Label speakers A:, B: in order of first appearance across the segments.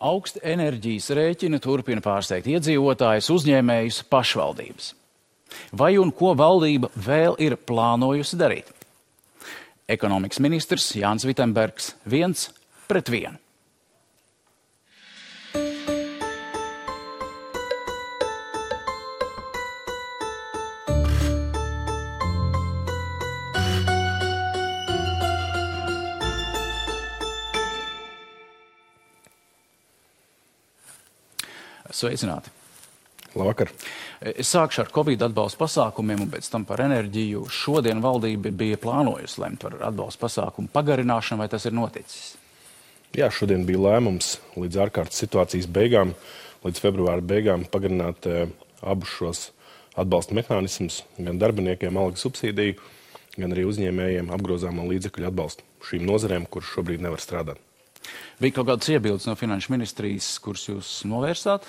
A: Augsti enerģijas rēķini turpina pārsteigt iedzīvotājus, uzņēmējus, pašvaldības. Vai un ko valdība vēl ir plānojusi darīt? Ekonomikas ministrs Jānis Vitsenbergs viens pret vienu. Sveicināti!
B: Labvakar!
A: Es sākšu ar Covid atbalsta pasākumiem un pēc tam par enerģiju. Šodien valdība bija plānojusi lemt par atbalsta pasākumu pagarināšanu, vai tas ir noticis?
B: Jā, šodien bija lēmums līdz ārkārtas situācijas beigām, līdz februāra beigām pagarināt e, abus šos atbalsta mehānismus, gan darbiniekiem algas subsīdiju, gan arī uzņēmējiem apgrozāmo līdzekļu atbalstu šīm nozarēm, kuras šobrīd nevar strādāt.
A: Bija kaut kādas iebildes no finanšu ministrijas, kuras jūs novērsāt?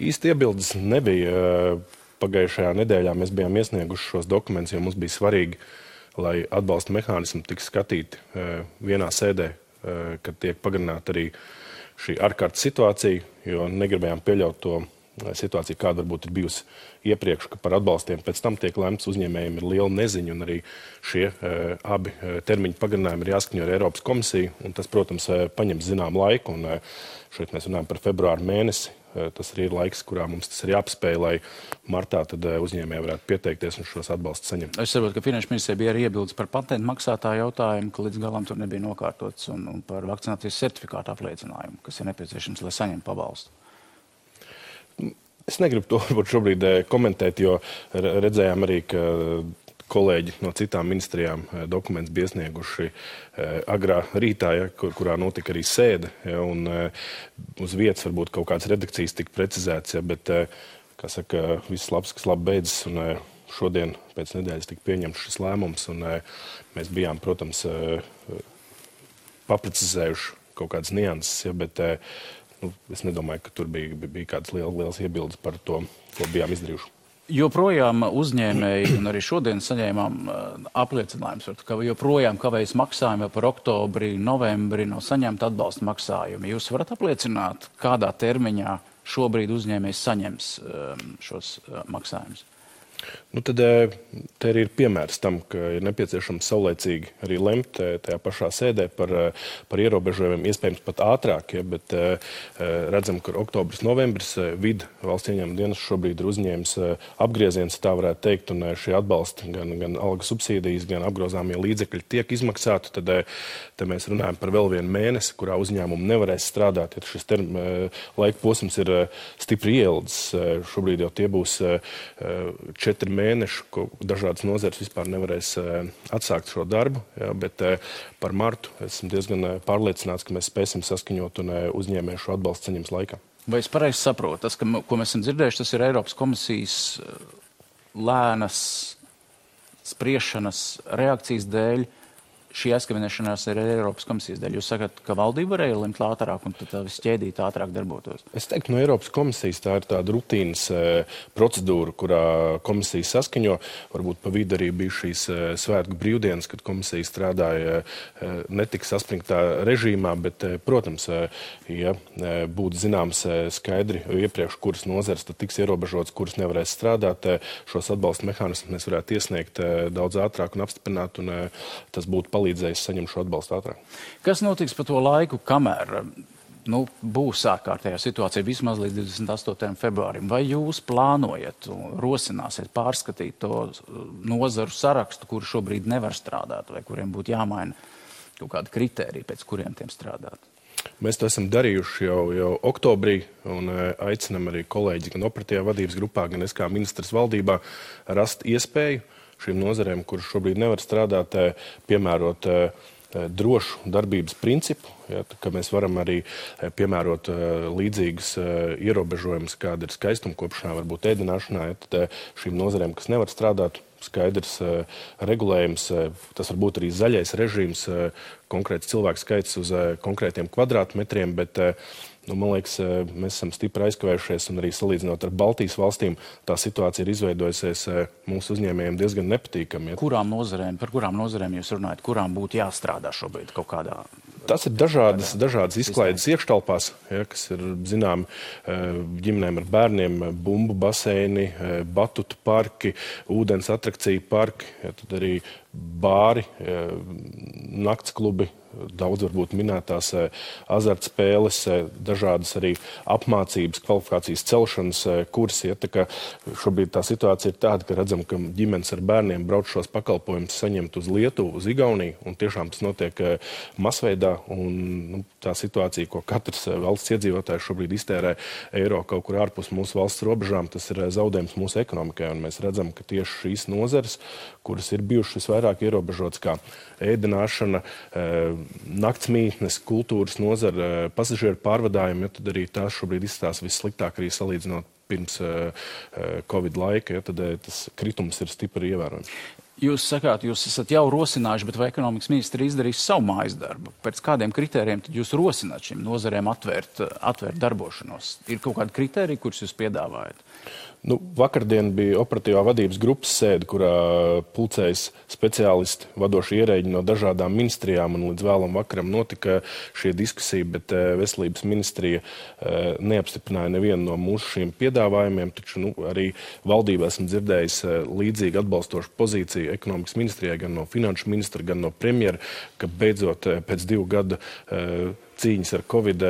B: Īsti iebildes nebija. Pagājušajā nedēļā mēs bijām iesnieguši šos dokumentus, jo mums bija svarīgi, lai atbalsta mehānismi tiks skatīti vienā sēdē, kad tiek pagarināta arī šī ārkārtas situācija, jo negribējām pieļaut to situāciju, kāda varbūt ir bijusi iepriekš, ka par atbalstiem pēc tam tiek lemts uzņēmējiem ir liela neziņa, un arī šie uh, abi termiņu pagarinājumi ir jāskaņo ar Eiropas komisiju, un tas, protams, paņem zinām laiku, un uh, šeit mēs runājam par februāru mēnesi, Tas arī ir laiks, kurā mums tas ir jāapspēj, lai martā uzņēmēji varētu pieteikties un šos atbalstus saņemt.
A: Es saprotu, ka Finanšu ministrijai bija arī iebildes par patentu maksātāju jautājumu, ka līdz galam tur nebija nokārtots, un, un par vakcinācijas certifikātu apliecinājumu, kas ir nepieciešams, lai saņemtu pabalstu.
B: Es negribu to varbūt šobrīd komentēt, jo redzējām arī, ka kolēģi no citām ministrijām eh, dokumentus bija iesnieguši eh, agrā rītā, ja, kur, kurā notika arī sēde. Ja, un, eh, uz vietas varbūt kaut kādas redakcijas tika precizētas, ja, bet, saka, viss labs, kas labi beidzas. Un, Šodien pēc nedēļas tika pieņemts šis lēmums, un mēs bijām, protams, paprecizējuši kaut kādas nianses, ja, bet nu, es nedomāju, ka tur bija, bija kādas lielas, lielas iebildes par to, ko bijām izdarījuši.
A: Joprojām uzņēmēji, un arī šodien saņēmām uh, apliecinājumus, ka joprojām kavējas maksājumi par oktobri, novembri no saņemta atbalsta maksājumi. Jūs varat apliecināt, kādā termiņā šobrīd uzņēmējs saņems um, šos uh, maksājumus?
B: Nu, tad eh, te arī ir piemērs tam, ka ir nepieciešams saulēcīgi arī lemt eh, tajā pašā sēdē par, eh, par ierobežojumiem, iespējams pat ātrāk, ja, bet redzam, ka oktobris, novembris vidu valsts ieņēmuma dienas šobrīd ir uzņēmis apgrieziens, tā varētu teikt, un šie atbalsti, gan, gan alga subsīdijas, gan apgrozāmie līdzekļi tiek izmaksāti. Tad te mēs runājam par vēl vienu mēnesi, kurā uzņēmumi nevarēs strādāt, ja šis term, laika posms ir stipri ieldzis. Šobrīd jau tie būs četri četri mēneši, ko dažādas nozares vispār nevarēs eh, atsākt šo darbu. Jā, bet eh, par martu esmu diezgan eh, pārliecināts, ka mēs spēsim saskaņot un uzņēmēju šo atbalstu saņems laikā.
A: Vai es pareizi saprotu, tas, ka, ko mēs esam dzirdējuši, tas ir Eiropas komisijas lēnas spriešanas reakcijas dēļ šī aizkavēšanās ir Eiropas komisijas dēļ. Jūs sakat, ka valdība varēja lemt ātrāk un tā viss ķēdīt ātrāk darbotos?
B: Es teiktu, no Eiropas komisijas tā ir tāda rutīnas e, procedūra, kurā komisija saskaņo. Varbūt pa vidu arī bija šīs e, svētku brīvdienas, kad komisija strādāja e, netik saspringtā režīmā, bet, protams, ja būtu zināms skaidri iepriekš, kuras nozares tiks ierobežotas, kuras nevarēs strādāt, šos atbalsta mehānismus mēs varētu iesniegt daudz ātrāk un apstiprināt, un tas būtu palīdzīgi palīdzējis saņemt šo atbalstu ātrāk.
A: Kas notiks pa to laiku, kamēr nu, būs ārkārtējā situācija vismaz līdz 28. februārim? Vai jūs plānojat, rosināsiet pārskatīt to nozaru sarakstu, kuri šobrīd nevar strādāt, vai kuriem būtu jāmaina kaut kādi kriteriji, pēc kuriem tiem strādāt?
B: Mēs to esam darījuši jau, jau oktobrī un e, aicinam arī kolēģi gan operatīvā vadības grupā, gan es kā ministrs valdībā rast iespēju šīm nozarēm, kuras šobrīd nevar strādāt, eh, piemērot eh, eh, drošu darbības principu, ja, ka mēs varam arī piemērot līdzīgus ierobežojumus, kāda ir skaistumkopšanā, varbūt ēdināšanā, ja, tad šīm nozarēm, kas nevar strādāt, skaidrs regulējums, tas var būt arī zaļais režīms, konkrēts cilvēku skaits uz konkrētiem kvadrātmetriem, bet Nu, man liekas, eh, mēs esam stipri aizkavējušies, un arī salīdzinot ar Baltijas valstīm, tā situācija ir izveidojusies eh, mūsu uzņēmējiem diezgan nepatīkami.
A: Kurām nozarēm, par kurām nozarēm jūs runājat, kurām būtu jāstrādā šobrīd kaut kādā
B: Tas ir dažādas, dažādas izklaides iekštelpās, ja, kas ir zinām ģimenēm ar bērniem, bumbu baseini, batutu parki, ūdens atrakciju parki, ja, tad arī bāri, nakts klubi, daudz varbūt minētās azartspēles, dažādas arī apmācības, kvalifikācijas celšanas kursi. Ja, tā šobrīd tā situācija ir tāda, ka redzam, ka ģimenes ar bērniem brauc šos pakalpojumus saņemt uz Lietuvu, uz Igauniju, un tiešām tas notiek masveidā. Un, nu, tā situācija, ko katrs valsts iedzīvotājs šobrīd iztērē eiro kaut kur ārpus mūsu valsts robežām, tas ir zaudējums mūsu ekonomikai. Un mēs redzam, ka tieši šīs nozares, kuras ir bijušas vairāk ierobežots kā ēdināšana, eh, naktsmītnes, kultūras nozara, eh, pasažieru pārvadājumi, ja tad arī tās šobrīd izstāsta vissliktāk arī salīdzinot pirms uh, Covid laika, ja, tad tas kritums ir stipri ievērojams.
A: Jūs sakāt, jūs esat jau rosinājuši, bet vai ekonomikas ministri izdarīs savu mājas darbu? Pēc kādiem kritērijiem jūs rosināt šīm nozarēm atvērt, atvērt darbošanos? Ir kaut kādi kritēriji, kurus jūs piedāvājat?
B: Nu, vakardien bija operatīvā vadības grupas sēde, kurā pulcējas speciālisti, vadošie ierēģi no dažādām ministrijām. Līdz vēlam vakaram notika šī diskusija, bet eh, veselības ministrija eh, neapstiprināja nevienu no mūsu šiem piedāvājumiem. Taču nu, arī valdībā esmu dzirdējis eh, līdzīgi atbalstošu pozīciju ekonomikas ministrijai, gan no finanšu ministra, gan no premjera, ka beidzot pēc divu gadu cīņas ar Covid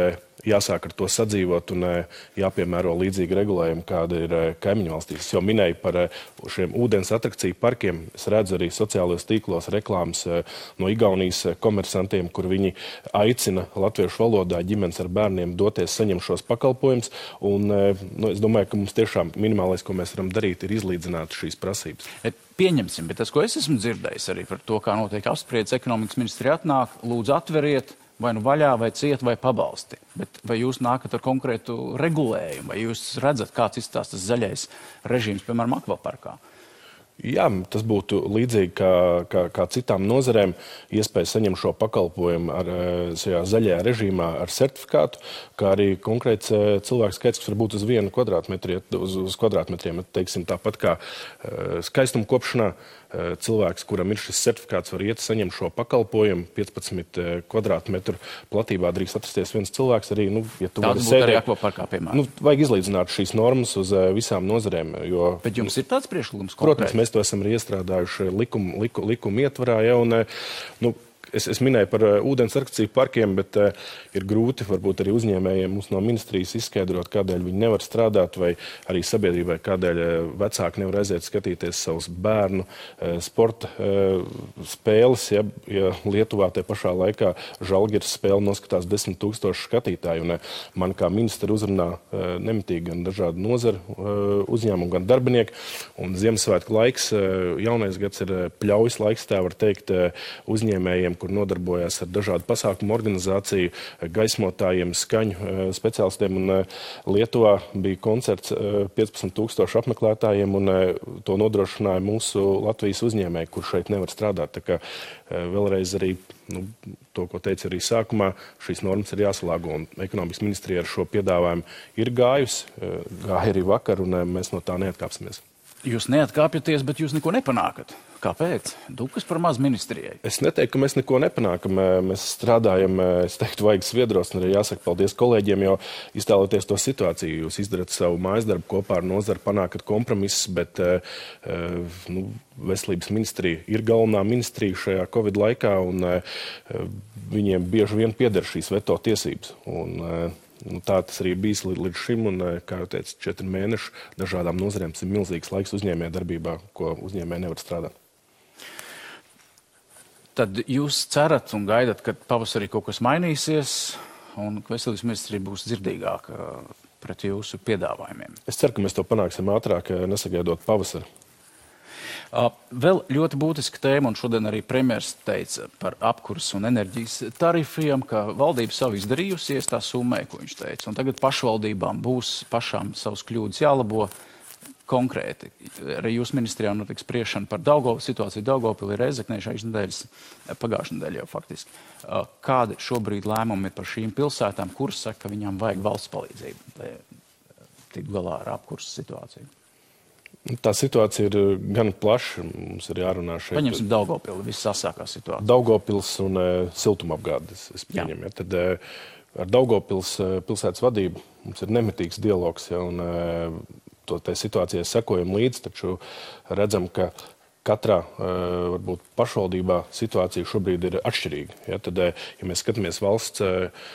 B: jāsāk ar to sadzīvot un eh, jāpiemēro līdzīgi regulējumi, kāda ir eh, kaimiņu valstīs. Es jau minēju par eh, šiem ūdens atrakciju parkiem. Es redzu arī sociālajos tīklos reklāmas no Igaunijas komersantiem, kur viņi aicina latviešu valodā ģimenes ar bērniem doties saņemt šos pakalpojumus. Un, nu, es domāju, ka mums tiešām minimālais, ko mēs varam darīt, ir izlīdzināt šīs prasības.
A: Et pieņemsim, bet tas, ko es esmu dzirdējis arī par to, kā notiek apspriedzes, ekonomikas ministri atnāk, lūdzu atveriet vai nu vaļā, vai ciet, vai pabalsti. Bet vai jūs nākat ar konkrētu regulējumu, vai jūs redzat, kāds izstāsta tas zaļais režīms, piemēram, akvaparkā?
B: Jā, tas būtu līdzīgi kā, kā, kā citām nozarēm. Iespēja saņemt šo pakalpojumu ar, eh, šajā zaļajā režīmā ar certifikātu, kā arī konkrēts eh, cilvēks skaits, kas var būt uz vienu kvadrātmetru, uz, uz kvadrātmetriem. Teiksim, tāpat kā eh, skaistuma kopšanā cilvēks, kuram ir šis certifikāts, var iet saņemt šo pakalpojumu. 15 kvadrātmetru platībā drīkst atrasties viens cilvēks. Arī, nu, ja tu
A: vari sēdēt akvaparkā, piemēram.
B: Nu, vajag izlīdzināt šīs normas uz visām nozarēm. Jo,
A: Bet jums ir tāds priekšlikums?
B: Protams, mēs to esam arī iestrādājuši likuma liku, likum ietvarā. Ja, un, nu, es, es minēju par uh, ūdens arkciju parkiem, bet uh, ir grūti varbūt arī uzņēmējiem mums no ministrijas izskaidrot, kādēļ viņi nevar strādāt, vai arī sabiedrībai, kādēļ uh, vecāki nevar aiziet skatīties savus bērnu sporta spēles. Ja, ja Lietuvā tajā pašā laikā žalgiras spēle noskatās desmit tūkstoši skatītāju, un man kā ministra uzrunā nemitīgi gan dažādu nozaru uzņēmumu, gan darbinieki. Un Ziemassvētku laiks, jaunais gads ir pļaujas laiks, tā var teikt, uzņēmējiem, kur nodarbojas ar dažādu pasākumu organizāciju, gaismotājiem, skaņu eh, speciālistiem. Un eh, Lietuvā bija koncerts 15,000 eh, apmeklētājiem, un to nodrošināja mūsu Latvijas uzņēmēji, kur šeit nevar strādāt. Tā kā vēlreiz arī nu, to, ko teicu arī sākumā, šīs normas ir jāsalāgo. Ekonomikas ministrija ar šo piedāvājumu ir gājusi, gāja arī vakar, un mēs no tā neatkāpsimies.
A: Jūs neatkāpjaties, bet jūs neko nepanākat. Kāpēc? Dukas par maz ministrijai.
B: Es neteiktu, ka mēs neko nepanākam. Mēs strādājam, es teiktu, vajag sviedros, un arī jāsaka paldies kolēģiem, jo iztēloties to situāciju, jūs izdarat savu mājas darbu kopā ar nozaru, panākat kompromisus, bet nu, veselības ministrija ir galvenā ministrija šajā Covid laikā, un viņiem bieži vien pieder šīs veto tiesības. Un, Nu, tā tas arī bijis līdz, šim. Un, kā jau teicu, četri mēneši dažādām nozarēm ir milzīgs laiks uzņēmē darbībā, ko uzņēmē nevar strādāt.
A: Tad jūs cerat un gaidat, ka pavasarī kaut kas mainīsies un ka veselības ministrija būs dzirdīgāka pret jūsu piedāvājumiem?
B: Es ceru, ka mēs to panāksim ātrāk, nesagaidot pavasaru.
A: Vēl ļoti būtiska tēma, un šodien arī premjerministrs teica par apkursu un enerģijas tarifiem, ka valdība savu izdarījusies tā summē, ko viņš teica. Un tagad pašvaldībām būs pašām savas kļūdas jālabo konkrēti. Arī jūsu ministrijā notiks spriešana par Daugovu situāciju Daugopilī Reizeknē šais nedēļas, pagājušajā nedēļā jau faktiski. Kādi šobrīd lēmumi ir par šīm pilsētām, kuras saka, ka viņām vajag valsts palīdzību, lai tiktu galā ar apkursu situāciju?
B: Nu, tā situācija ir gan plaša. Mums ir jārunā šeit.
A: Paņemsim Daugopili, viss sasākās situācija.
B: Daugopils un e, siltumapgādes, es pieņemu. Ja, tad, e, ar Daugopils pilsētas vadību mums ir nemitīgs dialogs, ja, un e, to situācijai sekojam līdzi, taču redzam, ka katrā eh, varbūt, pašvaldībā situācija šobrīd ir atšķirīga. Ja, tad, eh, ja mēs skatāmies valsts, eh,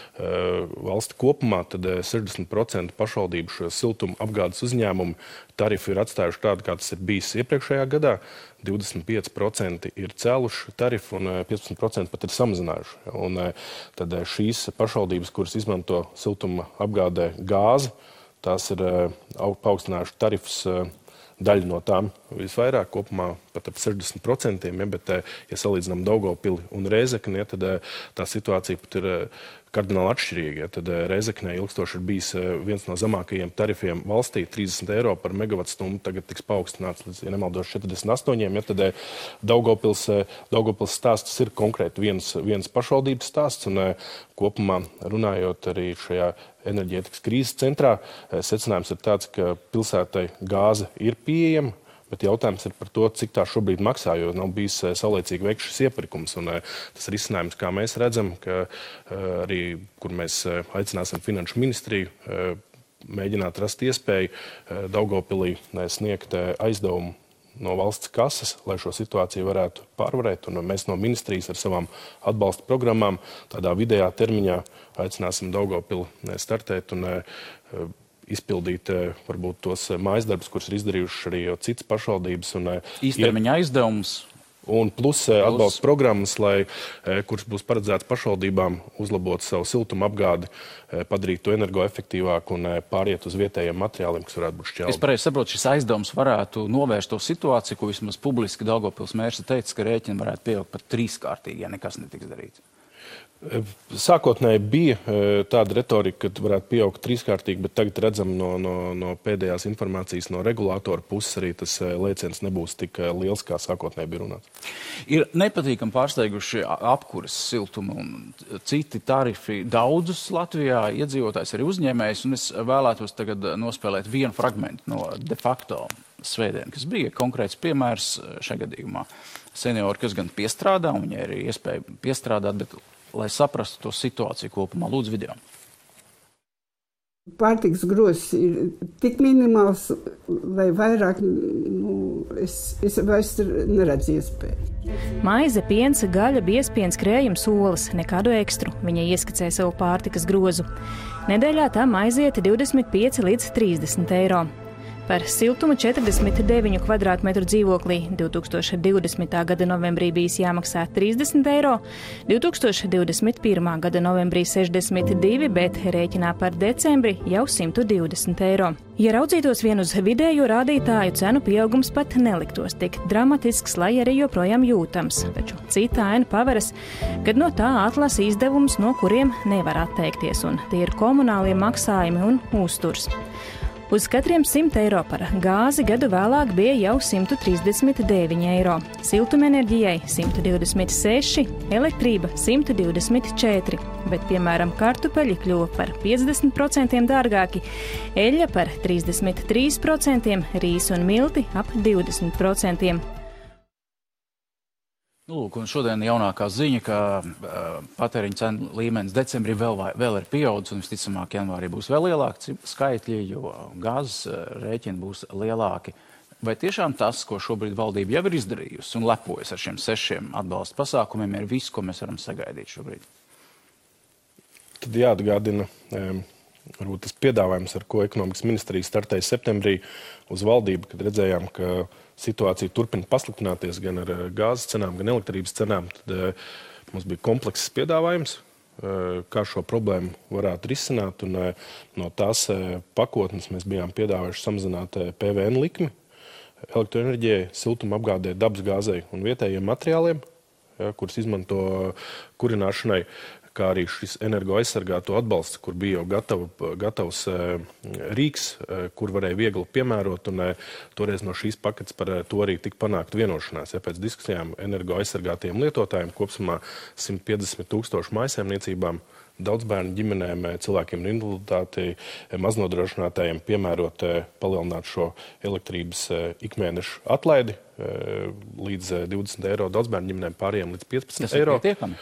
B: valsti kopumā, tad 60% pašvaldību šo siltumu apgādes uzņēmumu tarifu ir atstājuši tādu, kā tas ir bijis iepriekšējā gadā. 25% ir cēluši tarifu un 15% pat ir samazinājuši. Un, tad šīs pašvaldības, kuras izmanto siltuma apgādē gāzi, tās ir paaugstinājuši tarifus daļa no tām visvairāk, kopumā pat ap 60%. Ja, bet, eh, ja salīdzinām Daugopili un Rēzekni, ja, tad eh, tā situācija pat ir eh, kardināli atšķirīga. Ja, tad Reizeknē ilgstoši ir bijis viens no zemākajiem tarifiem valstī - 30 eiro par megawatu stundu. Tagad tiks paaugstināts līdz, ja nemaldos, 48. Ja, tad Daugopils, Daugopils stāsts ir konkrēti viens, viens pašvaldības stāsts. Un, kopumā runājot arī šajā enerģētikas krīzes centrā, secinājums ir tāds, ka pilsētai gāze ir pieejama. Bet jautājums ir par to, cik tā šobrīd maksā, jo nav bijis eh, saulēcīgi veikts šis iepirkums. Un, eh, tas risinājums, kā mēs redzam, ka eh, arī, kur mēs aicināsim finanšu ministriju, mēģināt rast iespēju Daugopilī sniegt aizdevumu no valsts kases, lai šo situāciju varētu pārvarēt. Un mēs no ministrijas ar savām atbalsta programmām tādā vidējā termiņā aicināsim Daugopili startēt un izpildīt eh, varbūt tos eh, mājas darbus, kurus ir izdarījuši arī citas pašvaldības. Un,
A: eh, Īstermiņa aizdevums.
B: Un plus, plus atbalsta programmas, lai, kuras būs paredzētas pašvaldībām, uzlabot savu siltumu apgādi, padarīt to energoefektīvāku un pāriet uz vietējiem materiāliem, kas varētu būt šķelti.
A: Es pareizi saprotu, šis aizdevums varētu novērst to situāciju, ko vismaz publiski Daugopils mērs teica, ka rēķini varētu pieaugt pat trīskārtīgi, ja nekas netiks darīts.
B: Sākotnēji bija e, tāda retorika, ka varētu pieaugt trīskārtīgi, bet tagad redzam no, no, no pēdējās informācijas no regulātora puses arī tas e, lēciens nebūs tik e, liels, kā sākotnēji bija runāts.
A: Ir nepatīkami pārsteiguši apkuras siltuma un citi tarifi daudzus Latvijā iedzīvotājs arī uzņēmējs, un es vēlētos tagad nospēlēt vienu fragmentu no de facto svētdien, kas bija konkrēts piemērs šajā gadījumā. Seniori, kas gan piestrādā, un viņai ir iespēja piestrādāt, bet lai saprastu to situāciju kopumā. Lūdzu, video.
C: Pārtiks grozs ir tik minimāls, vai vairāk, nu, es, es vairs neredzu iespēju.
D: Maize, piens, gaļa, biespiens, krējums, olas, nekādu ekstru. Viņa ieskicēja savu pārtikas grozu. Nedēļā tā aiziet 25 līdz 30 eiro. Par siltumu 49 km2 dzīvoklī 2020. gada novembrī bijis jāmaksā 30 eiro, 2021. gada novembrī 62, bet rēķinā par decembri jau 120 eiro. Ja raudzītos vien uz vidējo rādītāju, cenu pieaugums pat neliktos tik dramatisks, lai arī joprojām jūtams. Taču cita aina paveras, kad no tā atlasa izdevums, no kuriem nevar atteikties, un tie ir komunālie maksājumi un uzturs. Uz katriem 100 eiro par gāzi gadu vēlāk bija jau 139 eiro, siltumenerģijai 126, elektrība 124, bet, piemēram, kartupeļi kļuva par 50% dārgāki, eļļa par 33%, rīs un milti ap 20%.
A: Nu, lūk, šodien jaunākā ziņa, ka uh, patēriņa cenu līmenis decembrī vēl, vai, vēl ir pieaudzis un visticamāk janvārī būs vēl lielāki skaitļi, jo gāzes uh, rēķini būs lielāki. Vai tiešām tas, ko šobrīd valdība jau ir izdarījusi un lepojas ar šiem sešiem atbalsta pasākumiem, ir viss, ko mēs varam sagaidīt šobrīd?
B: Tad jāatgādina. Um varbūt tas piedāvājums, ar ko ekonomikas ministrija startēja septembrī uz valdību, kad redzējām, ka situācija turpina pasliktināties gan ar eh, gāzes cenām, gan elektrības cenām, tad uh, mums bija komplekss piedāvājums, uh, kā šo problēmu varētu risināt. Un, uh, no tās pakotnes mēs bijām piedāvājuši samazināt PVN likmi elektroenerģijai, siltumapgādē, dabasgāzei un vietējiem materiāliem, ja, kurus izmanto kurināšanai kā arī šis energoaizsargāto atbalsts, kur bija jau gatava, gatavs eh, rīks, eh, kur varēja viegli piemērot. Un, eh, toreiz no šīs paketes par to arī tika panākt vienošanās. Ja, pēc diskusijām energoaizsargātiem lietotājiem kopumā 150 tūkstošu maisaimniecībām daudz bērnu ģimenēm, cilvēkiem ar invaliditāti, maznodrošinātājiem piemērot, palielināt šo elektrības ikmēneša atlaidi līdz 20 eiro, daudz bērnu ģimenēm pārējiem līdz 15
A: Tas
B: eiro.
A: Ir pietiekami?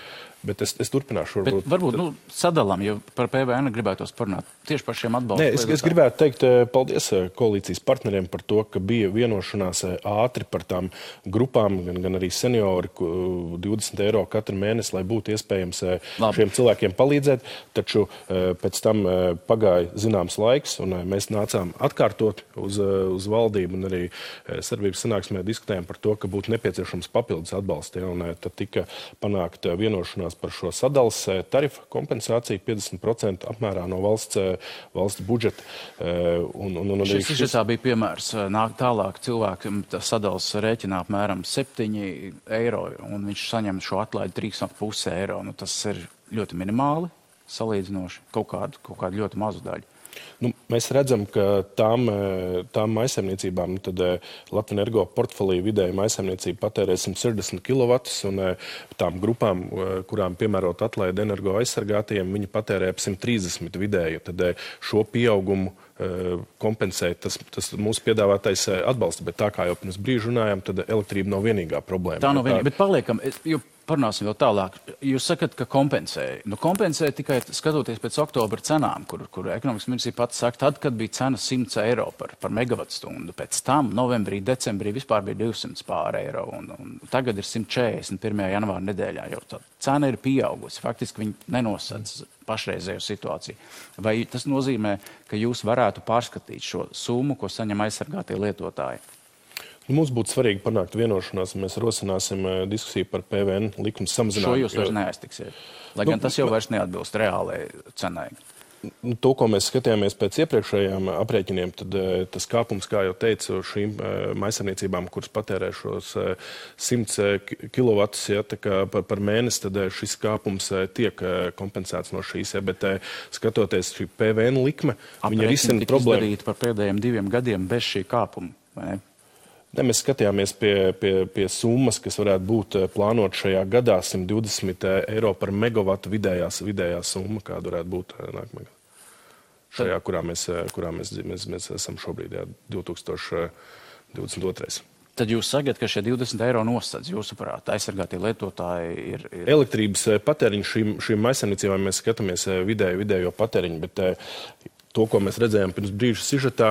B: Bet es, es turpināšu.
A: Varbūt, Bet varbūt nu, sadalām, jo par PVN gribētos parunāt tieši par šiem atbalstiem.
B: Es, es gribētu teikt paldies koalīcijas partneriem par to, ka bija vienošanās ātri par tām grupām, gan, gan arī seniori, 20 eiro katru mēnesi, lai būtu iespējams Labi. šiem cilvēkiem palīdzēt. Taču pēc tam pagāja zināms laiks, un mēs nācām atkārtot uz, uz valdību un arī Serbijas sanāksmē diskutējām par to, ka būtu nepieciešams papildus atbalsts. Ja, un tad tika panākta vienošanās par šo sadales eh, tarifu kompensāciju 50% apmērā no valsts, eh, valsts budžeta.
A: Eh, un, un, un šis, šis... bija piemērs. Nāk tālāk cilvēkam sadales rēķinā apmēram 7 eiro, un viņš saņem šo atlaidi 3,5 eiro. Nu, tas ir ļoti minimāli salīdzinoši kaut kādu, kaut kādu ļoti mazu daļu.
B: Nu, mēs redzam, ka tām, eh, tām maisaimniecībām, eh, Latvijas energo portfelī vidēji maisaimniecība patērē 160 kW, un eh, tām grupām, kurām piemērot atlaidi energo aizsargātajiem, viņi patērē ap 130 vidēji. Tad šo pieaugumu kompensē tas, tas mūsu piedāvātais atbalsts. Bet tā kā jau pirms brīža runājām, tad elektrība nav vienīgā problēma.
A: Tā nav vienīgā, bet paliekam, jo parunāsim vēl tālāk. Jūs sakat, ka kompensēja. Nu, kompensēja tikai skatoties pēc oktobra cenām, kur, kur ekonomikas ministrija pats saka, tad, kad bija cena 100 eiro par, par megavatstundu. Pēc tam novembrī, decembrī vispār bija 200 pār eiro, un, un tagad ir 140 1. janvāra nedēļā. Jau tā cena ir pieaugusi. Faktiski viņi nenosadz pašreizējo situāciju. Vai tas nozīmē, ka jūs varētu pārskatīt šo summu, ko saņem aizsargātie lietotāji?
B: Nu, mums būtu svarīgi panākt vienošanās, un mēs rosināsim uh, diskusiju par PVN likumu samazinājumu.
A: Šo jūs vairs neaiztiksiet. Lai nu, gan tas jau vairs neatbilst reālajai cenai.
B: Nu, to, ko mēs skatījāmies pēc iepriekšējiem aprēķiniem, tad uh, tas kāpums, kā jau teicu, šīm uh, maisaimniecībām, kuras patērē šos 100 kW ja, par, par mēnesi, tad šis kāpums tiek kompensēts no šīs. Ja, bet skatoties šī PVN likme, viņa risina problēmu.
A: Par pēdējiem diviem gadiem bez šī kāpuma.
B: Ne, mēs skatījāmies pie, pie, pie summas, kas varētu būt eh, plānot šajā gadā 120 eh, eiro par megawatu vidējās, vidējā summa, kāda varētu būt eh, nākamajā gadā. Šajā, kurā mēs, kurā mēs, mēs, mēs esam šobrīd, jā, 2022.
A: Tad jūs sakat, ka šie 20 eiro nosedz jūsuprāt, aizsargātie lietotāji ir. ir...
B: Elektrības patēriņš šīm, šīm maisaimniecībām mēs skatāmies vidēju, vidējo patēriņu, bet to, ko mēs redzējām pirms brīža sižetā,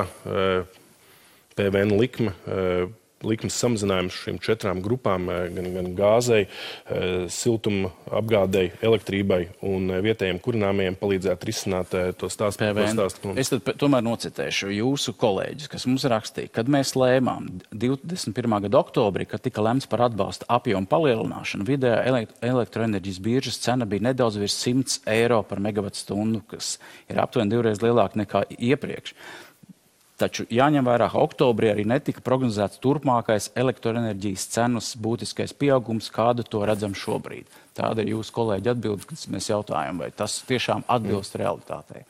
B: PVN likme. Eh, likmes samazinājums šīm četrām grupām, eh, gan, gan gāzei, eh, siltuma apgādei, elektrībai un vietējiem kurināmajiem palīdzētu risināt to stāstu.
A: stāstu. Es tad tomēr nocitēšu jūsu kolēģis, kas mums rakstīja, kad mēs lēmām 21. gada oktobrī, kad tika lemts par atbalsta apjomu palielināšanu, vidējā elektroenerģijas biržas cena bija nedaudz virs 100 eiro par megawatu stundu, kas ir aptuveni divreiz lielāka nekā iepriekš. Taču jāņem vērā, ka oktobrī arī netika prognozēts turpmākais elektroenerģijas cenas būtiskais pieaugums, kādu to redzam šobrīd. Tāda ir jūsu kolēģa atbilde, kad mēs jautājam, vai tas tiešām atbilst realitātei.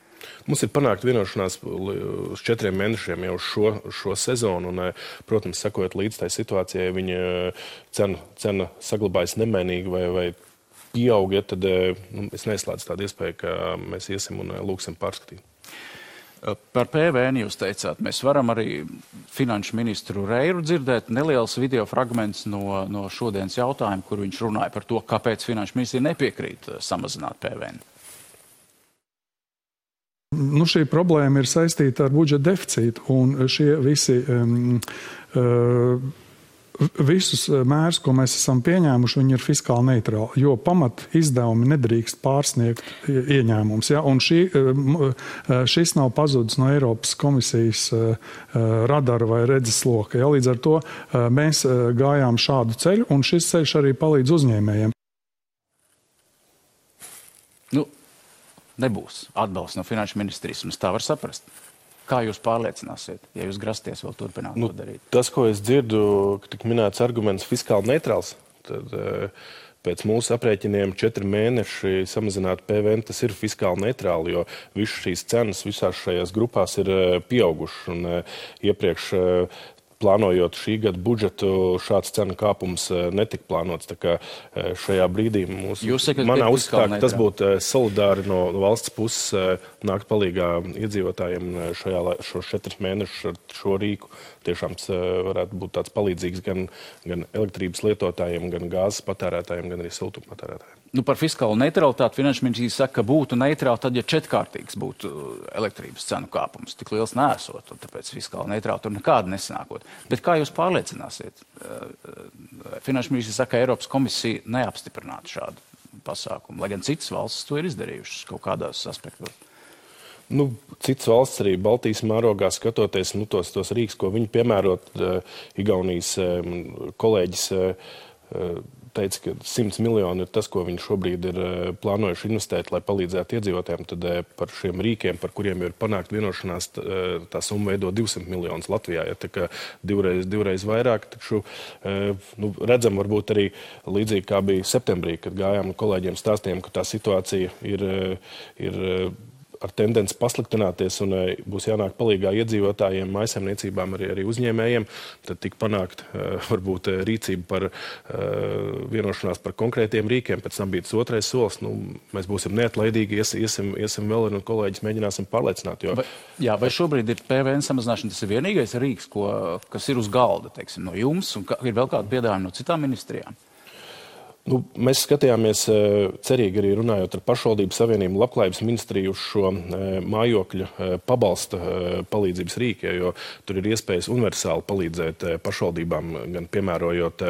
B: Mums ir panākta vienošanās uz četriem mēnešiem jau šo, šo sezonu. Un, protams, sekojot līdz tai situācijai, viņa cena, cena saglabājas nemainīga vai, vai pieauga, tad nu, es neslēdzu tādu iespēju, ka mēs iesim un lūgsim pārskatīt.
A: Par PVN jūs teicāt, mēs varam arī finanšu ministru Reiru dzirdēt neliels video fragments no, no šodienas jautājuma, kur viņš runāja par to, kāpēc finanšu ministri nepiekrīt eh, samazināt PVN.
E: Nu, šī problēma ir saistīta ar budžeta deficītu, un šie visi um, uh, visus eh, mērus, ko mēs esam pieņēmuši, viņi ir fiskāli neitrāli, jo pamat izdevumi nedrīkst pārsniegt ieņēmumus. Ja? Un šī, eh, eh, šis nav pazudis no Eiropas komisijas radara vai redzesloka. Ja? Līdz ar to mēs gājām šādu ceļu, un šis ceļš arī palīdz uzņēmējiem.
A: Nu, nebūs atbalsts no finanšu ministrijas, un tā var saprast. Kā jūs pārliecināsiet, ja jūs grasties vēl turpināt nu, to darīt?
B: Tas, ko es dzirdu, tik minēts arguments fiskāli neitrāls, tad uh, pēc mūsu aprēķiniem četri mēneši samazināt PVN, tas ir fiskāli neitrāli, jo visas šīs cenas visās šajās grupās ir uh, pieaugušas. Uh, iepriekš plānojot šī gada budžetu, šāds cenu kāpums netika plānots. Šajā brīdī mūsu
A: sakat,
B: manā uzskatā tas būtu solidāri no valsts puses nākt palīgā iedzīvotājiem šajā, šos četrus mēnešus ar šo rīku. Tiešām varētu būt tāds palīdzīgs gan, gan elektrības lietotājiem, gan gāzes patērētājiem, gan arī siltuma patērētājiem.
A: Nu, par fiskālo neutralitāti finanšu ministrija saka, ka būtu neitrāli tad, ja četrkārtīgs būtu elektrības cenu kāpums. Tik liels nesot, tāpēc fiskāli neitrāli tur nekāda nesanākot. Bet kā jūs pārliecināsiet? Finanšu ministrija saka, ka Eiropas komisija neapstiprinātu šādu pasākumu, lai gan citas valstis to ir izdarījušas kaut kādās aspektos.
B: Nu, citas valsts arī Baltijas mērogā skatoties nu, tos, tos rīks, ko viņi piemērot, uh, Igaunijas uh, kolēģis uh, teica, ka 100 miljoni ir tas, ko viņi šobrīd ir eh, plānojuši investēt, lai palīdzētu iedzīvotājiem. Tad eh, par šiem rīkiem, par kuriem ir panākt vienošanās, eh, tā summa veido 200 miljonus Latvijā. Ja, tā kā divreiz, divreiz vairāk, taču nu, redzam varbūt arī līdzīgi kā bija septembrī, kad gājām kolēģiem stāstījām, ka tā situācija ir, ir ar tendenci pasliktināties un eh, būs jānāk palīgā iedzīvotājiem, maisaimniecībām, arī, arī uzņēmējiem, tad tik panākt eh, varbūt eh, rīcība par vienošanās par konkrētiem rīkiem. Pēc tam bija tas otrais solis. Nu, mēs būsim neatlaidīgi, ies, iesim, iesim vēl un kolēģis mēģināsim pārliecināt. Jo...
A: Vai, jā, vai šobrīd ir PVN samazināšana tas ir vienīgais rīks, ko, kas ir uz galda teiksim, no jums un ir vēl kādi piedāvājumi no citām ministrijām?
B: Nu, mēs skatījāmies, eh, cerīgi arī runājot ar pašvaldību savienību, labklājības ministriju uz šo eh, mājokļu eh, pabalsta palīdzības rīku, jo tur ir iespējas universāli palīdzēt pašvaldībām, gan piemērojot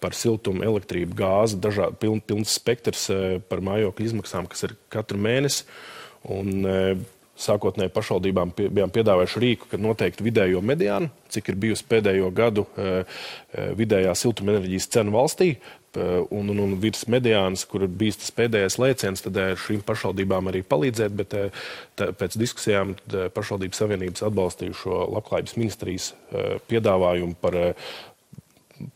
B: par siltumu, elektrību, gāzi, dažādi piln, pilns spektrs par mājokļu izmaksām, kas ir katru mēnesi. Un, sākotnēji pašvaldībām pie, bijām piedāvājuši rīku, ka noteikti vidējo mediānu, cik ir bijusi pēdējo gadu e, vidējā siltumenerģijas cena valstī, un, un, un virs mediānas, kur bijis tas pēdējais lēciens, tad šīm pašvaldībām arī palīdzēt. Bet tā, pēc diskusijām pašvaldības savienības atbalstīju šo labklājības ministrijas piedāvājumu par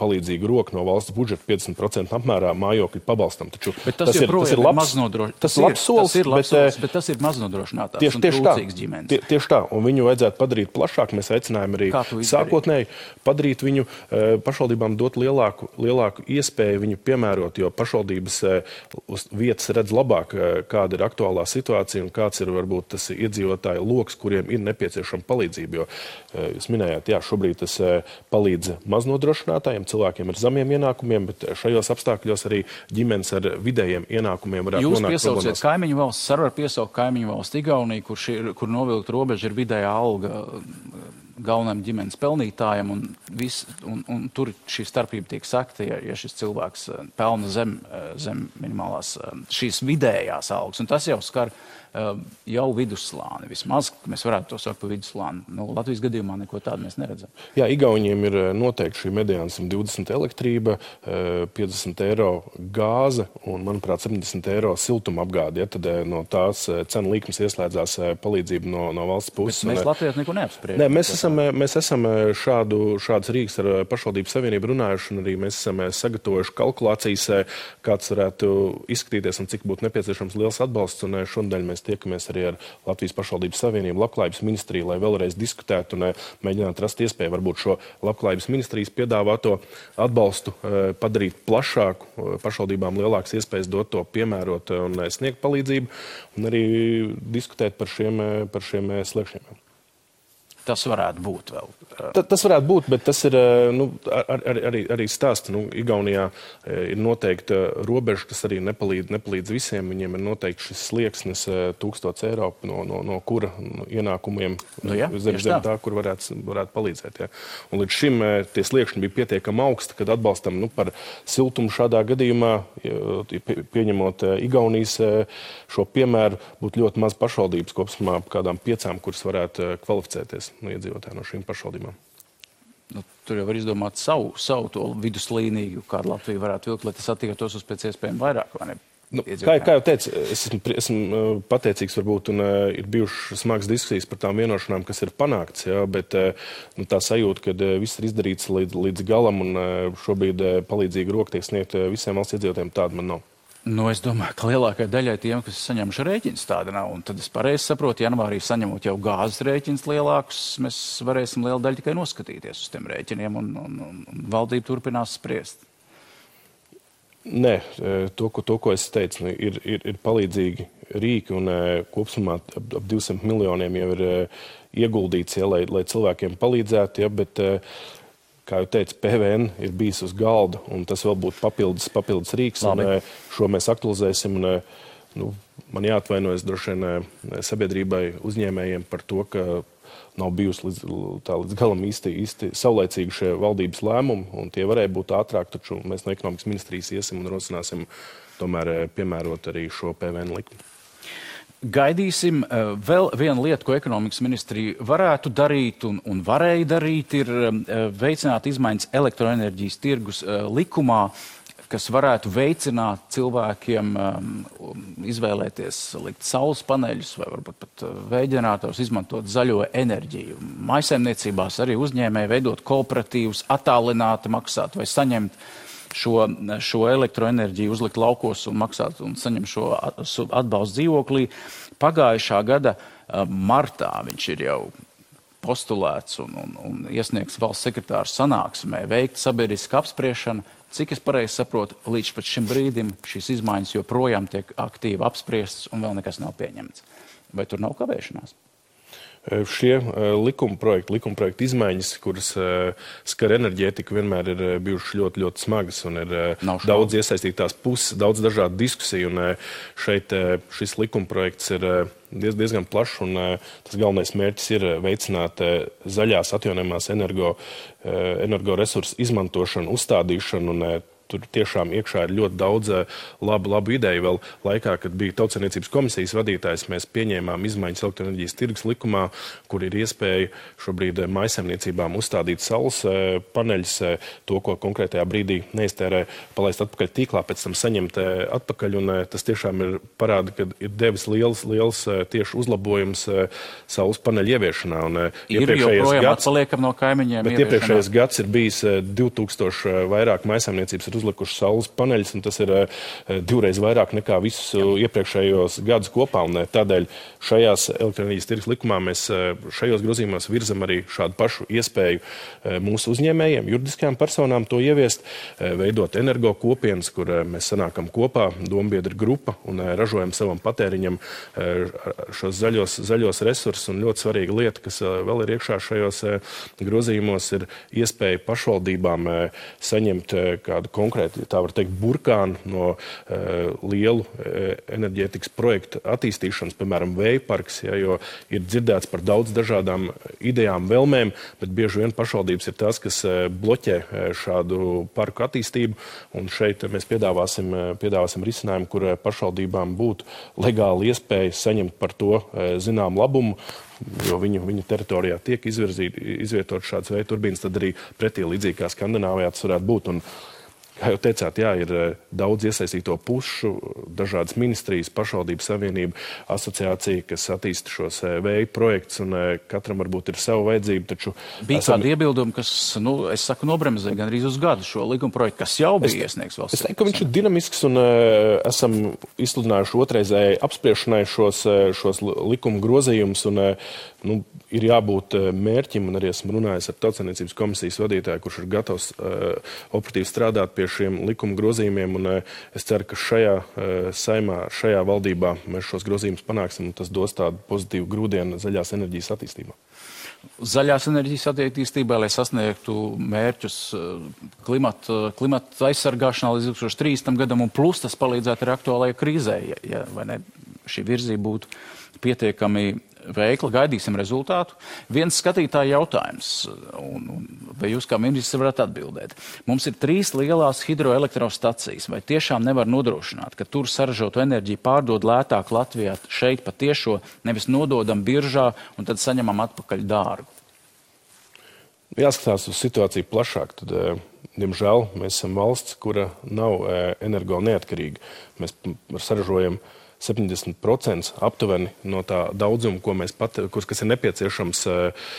B: palīdzīgu roku no valsts budžeta 50% apmērā mājokļu pabalstam. Taču
A: bet tas, tas, ir, tas ir labs, tas ir solis,
B: tas ir labs
A: bet, solis, bet tas ir maznodrošinātājs tieši, tieši tā, ģimenes.
B: Tie, tieši tā, un viņu vajadzētu padarīt plašāk. Mēs aicinājām arī sākotnēji padarīt viņu eh, pašvaldībām dot lielāku, lielāku iespēju viņu piemērot, jo pašvaldības eh, uz vietas redz labāk, eh, kāda ir aktuālā situācija un kāds ir varbūt tas iedzīvotāju lokus, kuriem ir nepieciešama palīdzība. Jo jūs minējāt, jā, šobrīd tas palīdz maznodrošinātājiem strādājiem, cilvēkiem ar zemiem ienākumiem, bet šajos apstākļos arī ģimenes ar vidējiem ienākumiem varētu
A: Jūs nonākt. Jūs piesauciet kaimiņu valsts, ar var piesaukt kaimiņu valsts Igauniju, kur, šī, kur novilkt robeža ir vidējā alga galvenajam ģimenes pelnītājam, un, vis, un, un tur šī starpība tiek sakta, ja, ja šis cilvēks pelna zem, zem minimālās šīs vidējās algas. Un tas jau skar jau vidusslāni. Vismaz mēs varētu to saukt par vidusslāni. Nu, Latvijas gadījumā neko tādu mēs neredzam.
B: Jā, Igauniem ir eh, noteikti šī mediāna 120 elektrība, 50 eh, eiro gāze un, manuprāt, 70 eiro siltuma apgāde. Ja, tad eh, no tās cenu likmes ieslēdzās palīdzība no, no valsts puses.
A: Bet mēs Latvijā neko neapspriežam.
B: Nē, mēs esam, mēs esam šādu, šādas rīks ar pašvaldību savienību runājuši, un arī mēs esam sagatavojuši kalkulācijas, kāds varētu izskatīties un cik būtu nepieciešams liels atbalsts. Un šodien mēs tiekamies arī ar Latvijas pašvaldības savienību, labklājības ministriju, lai vēlreiz diskutētu un eh, mēģinātu rast iespēju varbūt šo labklājības ministrijas piedāvāto atbalstu eh, padarīt plašāku, eh, pašvaldībām lielākas iespējas dot to piemērot un sniegt palīdzību un arī diskutēt par šiem, par šiem sliekšņiem.
A: Tas varētu būt vēl.
B: Ta, tas varētu būt, bet tas ir eh, nu, ar, ar, arī, arī stāsts. Nu, Igaunijā eh, ir noteikta robeža, kas arī nepalīdz, nepalīdz visiem. Viņiem ir noteikti šis slieksnis 1000 eh, eiro, no, no, no kura ienākumiem nu, jā, zem, zem tā, kur varētu, varētu palīdzēt. Jā. Un līdz šim tie sliekšņi bija pietiekami augsti, kad atbalstam nu, par siltumu šādā gadījumā, pieņemot Igaunijas šo piemēru, būtu ļoti maz pašvaldības kopumā, kādām piecām, kuras varētu kvalificēties no iedzīvotājiem no šīm pašvaldībām.
A: Nu, tur jau var izdomāt savu, savu to viduslīniju, kādu Latviju varētu vilkt, lai tas attiektos uz pēc iespējām vairāk.
B: Nu, kā, kā jau teicu, es esmu, esmu uh, pateicīgs, varbūt, un uh, ir bijušas smagas diskusijas par tām vienošanām, kas ir panāktas. Jā, bet uh, nu, tā sajūta, ka uh, viss ir izdarīts līdz, līdz galam un uh, šobrīd uh, palīdzīga roka tiek sniegta visiem valsts iedzīvotājiem, tāda man nav.
A: Nu, es domāju, ka lielākajai daļai tiem, kas saņemšu rēķinus, tāda nav. Un tad es pareizi saprotu, janvārī saņemot jau gāzes rēķinus lielākus, mēs varēsim lielu daļu tikai noskatīties uz tiem rēķiniem, un, un, un, un valdība turpinās spriest.
B: Nē, e, to, ko, to, ko es teicu, nu, ir, ir, ir palīdzīgi rīki, un e, kopumā ap, ap 200 miljoniem jau ir e, ieguldīts, ja, lai, lai cilvēkiem palīdzētu. Ja, bet, kā jau teicu, PVN ir bijis uz galda, un tas vēl būtu papildus, papildus rīks. Un, šo mēs aktualizēsim. Un, nu, man jāatvainojas droši vien sabiedrībai, uzņēmējiem par to, ka nav bijusi līdz, tā, līdz galam īsti, īsti saulēcīgi šie valdības lēmumi, tie varēja būt ātrāk, taču mēs no ekonomikas ministrijas iesim un rosināsim tomēr piemērot arī šo PVN likumu.
A: Gaidīsim. Eh, vēl viena lieta, ko ekonomikas ministrija varētu darīt un, un varēja darīt, ir eh, veicināt izmaiņas elektroenerģijas tirgus eh, likumā, kas varētu veicināt cilvēkiem izvēlēties likt saules paneļus vai varbūt pat vējģenerators, izmantot zaļo enerģiju. Maisaimniecībās arī uzņēmēji veidot kooperatīvus, attālināti maksāt vai saņemt šo, šo elektroenerģiju uzlikt laukos un maksāt un saņemt šo atbalstu dzīvoklī. Pagājušā gada martā viņš ir jau postulēts un, un, un iesniegts valsts sekretāra sanāksmē, veikt sabiedriska apspriešana. Cik es pareizi saprotu, līdz šim brīdim šīs izmaiņas joprojām tiek aktīvi apspriestas un vēl nekas nav pieņemts. Vai tur nav kavēšanās?
B: Šie likuma projekti, likuma projekta izmaiņas, kuras skar enerģētiku, vienmēr ir bijušas ļoti, ļoti smagas un ir daudz iesaistītās puses, daudz dažādu diskusiju. Un šeit šis likuma projekts ir diez, diezgan plašs, un tas galvenais mērķis ir veicināt zaļās atjaunojamās energo, energoresursu izmantošanu, uzstādīšanu un Tur tiešām iekšā ir ļoti daudz eh, labu, labu ideju. Vēl laikā, kad bija Tautsaniecības komisijas vadītājs, mēs pieņēmām izmaiņas elektroenerģijas tirgus likumā, kur ir iespēja šobrīd eh, maisaimniecībām uzstādīt saules eh, paneļus, to, ko konkrētajā brīdī neiztērē, palaist atpakaļ tīklā, pēc tam saņemt atpakaļ. Un tas tiešām ir parāda, ka ir devis liels, liels tieši uzlabojums saules paneļu ieviešanā. Un,
A: ir joprojām gads, atpaliekam no kaimiņiem.
B: Bet iepriekšējais gads ir bijis 2000 vairāk maisaimniecības ir uzlikuši saules paneļus, un tas ir uh, divreiz vairāk nekā visus uh, iepriekšējos gadus kopā. Un, uh, tādēļ šajās elektroenerģijas tirgus likumā mēs šajos grozījumos virzam arī šādu pašu iespēju mūsu uzņēmējiem, juridiskajām personām to ieviest, veidot energo kopienas, kur mēs sanākam kopā, dombiedra grupa un ražojam savam patēriņam šos zaļos, zaļos resursus. Un ļoti svarīga lieta, kas vēl ir iekšā šajos grozījumos, ir iespēja pašvaldībām saņemt kādu konkrētu konkrēti, tā var teikt, burkānu no uh, lielu uh, enerģētikas projektu attīstīšanas, piemēram, vēja parks, ja, jo ir dzirdēts par daudz dažādām idejām, vēlmēm, bet bieži vien pašvaldības ir tās, kas uh, bloķē šādu parku attīstību, un šeit mēs piedāvāsim, piedāvāsim risinājumu, kur pašvaldībām būtu legāli iespēja saņemt par to zinām labumu, jo viņu, viņu teritorijā tiek izvietot šāds veids turbīnas, tad arī pretī līdzīgi kā Skandināvijā tas varētu būt. Un, Kā jau teicāt, jā, ir eh, daudz iesaistīto pušu, dažādas ministrijas, pašvaldības savienība, asociācija, kas attīsta šos eh, vēja projektus, un eh, katram varbūt ir sava vajadzība. Taču
A: bija esam... kādi iebildumi, kas, nu, es saku, nobremzē gan arī uz gadu šo likuma projektu, kas jau bija es, iesniegts vēl.
B: Es teiktu, ka viņš ir dinamisks, un esam izsludinājuši otrreizēji apspriešanai šos, šos likuma grozījumus, un nu, ir jābūt mērķim, un arī esmu runājis ar Tautsaniecības komisijas vadītāju, kurš ir gatavs operatīvi strādāt pie pie šiem likuma grozījumiem. Un, eh, es ceru, ka šajā eh, saimā, šajā valdībā mēs šos grozījumus panāksim, un tas dos tādu pozitīvu grūdienu zaļās enerģijas attīstībā.
A: Zaļās enerģijas attīstībā, lai sasniegtu mērķus eh, klimata, klimata aizsargāšanā līdz 2030. gadam, un plus tas palīdzētu arī aktuālajai krīzē, ja, ja šī virzība būtu pietiekami veikla, gaidīsim rezultātu. Viens skatītāja jautājums, un, un, vai jūs kā ministrs varat atbildēt. Mums ir trīs lielās hidroelektrostacijas, vai tiešām nevar nodrošināt, ka tur saražotu enerģiju pārdod lētāk Latvijā šeit patiešo, nevis nododam biržā un tad saņemam atpakaļ dārgu?
B: Jāskatās uz situāciju plašāk. Tad, eh, diemžēl mēs esam valsts, kura nav eh, energo neatkarīga. Mēs saražojam uh, 70% aptuveni no tā daudzuma, ko mēs pat, kas, kas ir nepieciešams uh,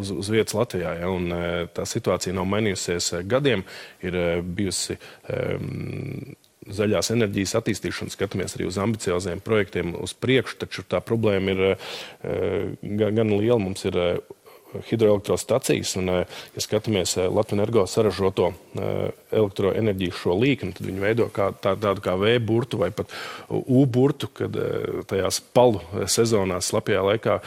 B: uz, uz vietas Latvijā. Ja, un, uh, tā situācija nav mainījusies gadiem. Ir bijusi um, zaļās enerģijas attīstīšanu, skatāmies arī uz ambicioziem projektiem uz priekšu, taču tā problēma ir gan liela. Mums ir hidroelektrostacijas. Un, eh, ja skatāmies eh, Latvijas energo saražoto eh, elektroenerģiju šo līkni, tad viņi veido kā, tā, tādu kā V burtu vai pat U burtu, kad tajās palu sezonās, slapjā laikā,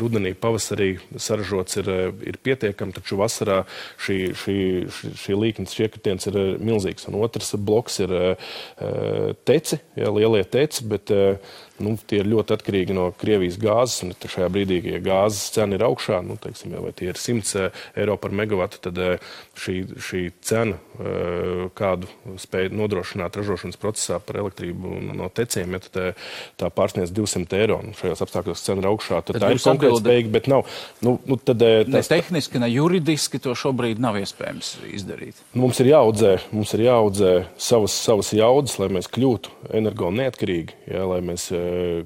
B: rudenī, pavasarī saražots ir, ir pietiekami, taču vasarā šī, šī, šī, šī līknes iekritiens ir milzīgs. Un otrs bloks ir teci, ja, lielie teci, bet nu, tie ir ļoti atkarīgi no Krievijas gāzes. Un šajā brīdī, ja gāzes cena ir augšā, nu, teiksim, vai tie ir 100 eh, eiro par megawatu, tad eh, šī, šī cena, eh, kādu spēj nodrošināt ražošanas procesā par elektrību no teciem, ja tad, tā pārsniedz 200 eiro. Nu, šajos apstākļos cena ir augšā. Tad, tad tā ir konkurētspējīga, bet nav. Nu, nu, tad,
A: tas, ne tehniski, ne juridiski to šobrīd nav iespējams izdarīt.
B: Nu, mums ir jāaudzē, mums ir jāaudzē savas, savas jaudas, lai mēs kļūtu energo neatkarīgi, ja, lai mēs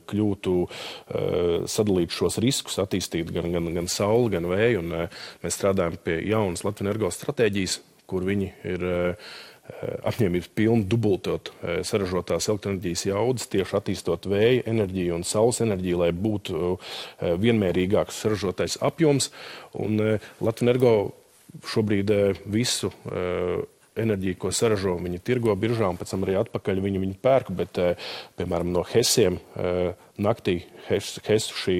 B: kļūtu, eh, sadalīt šos riskus, attīstīt gan, gan, gan sauli, gan vēju. Un, eh, mēs strādājam pie jaunas Latvijas energo stratēģijas, kur viņi ir eh, apņēmības pilni dubultot saražotās elektroenerģijas jaudas, tieši attīstot vēja enerģiju un saules enerģiju, lai būtu vienmērīgāks saražotais apjoms. Un Latvijas energo šobrīd visu enerģiju, ko saražo, viņi tirgo biržā un pēc tam arī atpakaļ viņi, viņi pērk. Bet, eh, piemēram, no Hesiem eh, naktī Hesu šī,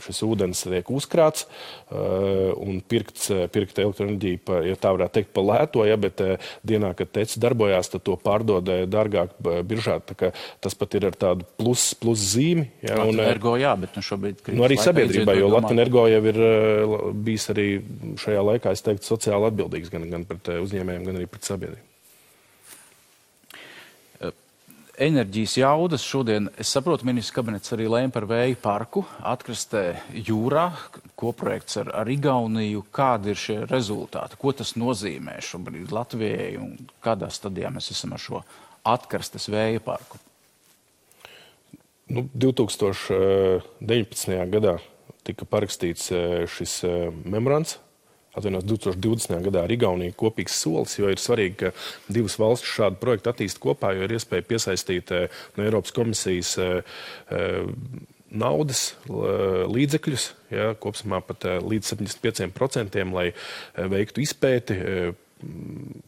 B: šis ūdens tiek uzkrāts uh, un pirkts, pirkta elektroenerģija, pa, ja tā varētu teikt, pa lēto, ja, bet uh, dienā, kad tecis darbojās, tad to pārdod dārgāk biržā. Tas pat ir ar tādu plus, plus zīmi.
A: Ja, un, ergo, jā, bet nu šobrīd
B: nu, arī sabiedrībā, jo Latvijas energo jau ir bijis arī šajā laikā, es teiktu, sociāli atbildīgs gan, gan pret uzņēmējiem, gan arī pret sabiedrību
A: enerģijas jaudas šodien, es saprotu, ministrs kabinets arī lēma par vēju parku atkrastē jūrā, koprojekts ar, ar Igauniju. Kādi ir šie rezultāti? Ko tas nozīmē šobrīd Latvijai un kādā stadijā mēs esam ar šo atkrastes vēja parku?
B: Nu, 2019. gadā tika parakstīts eh, šis eh, memorands atvainojos 2020. gadā ar Igauniju kopīgs solis, jo ir svarīgi, ka divas valstis šādu projektu attīst kopā, jo ir iespēja piesaistīt eh, no Eiropas komisijas eh, eh, naudas līdzekļus, ja, kopumā pat līdz 75%, lai veiktu izpēti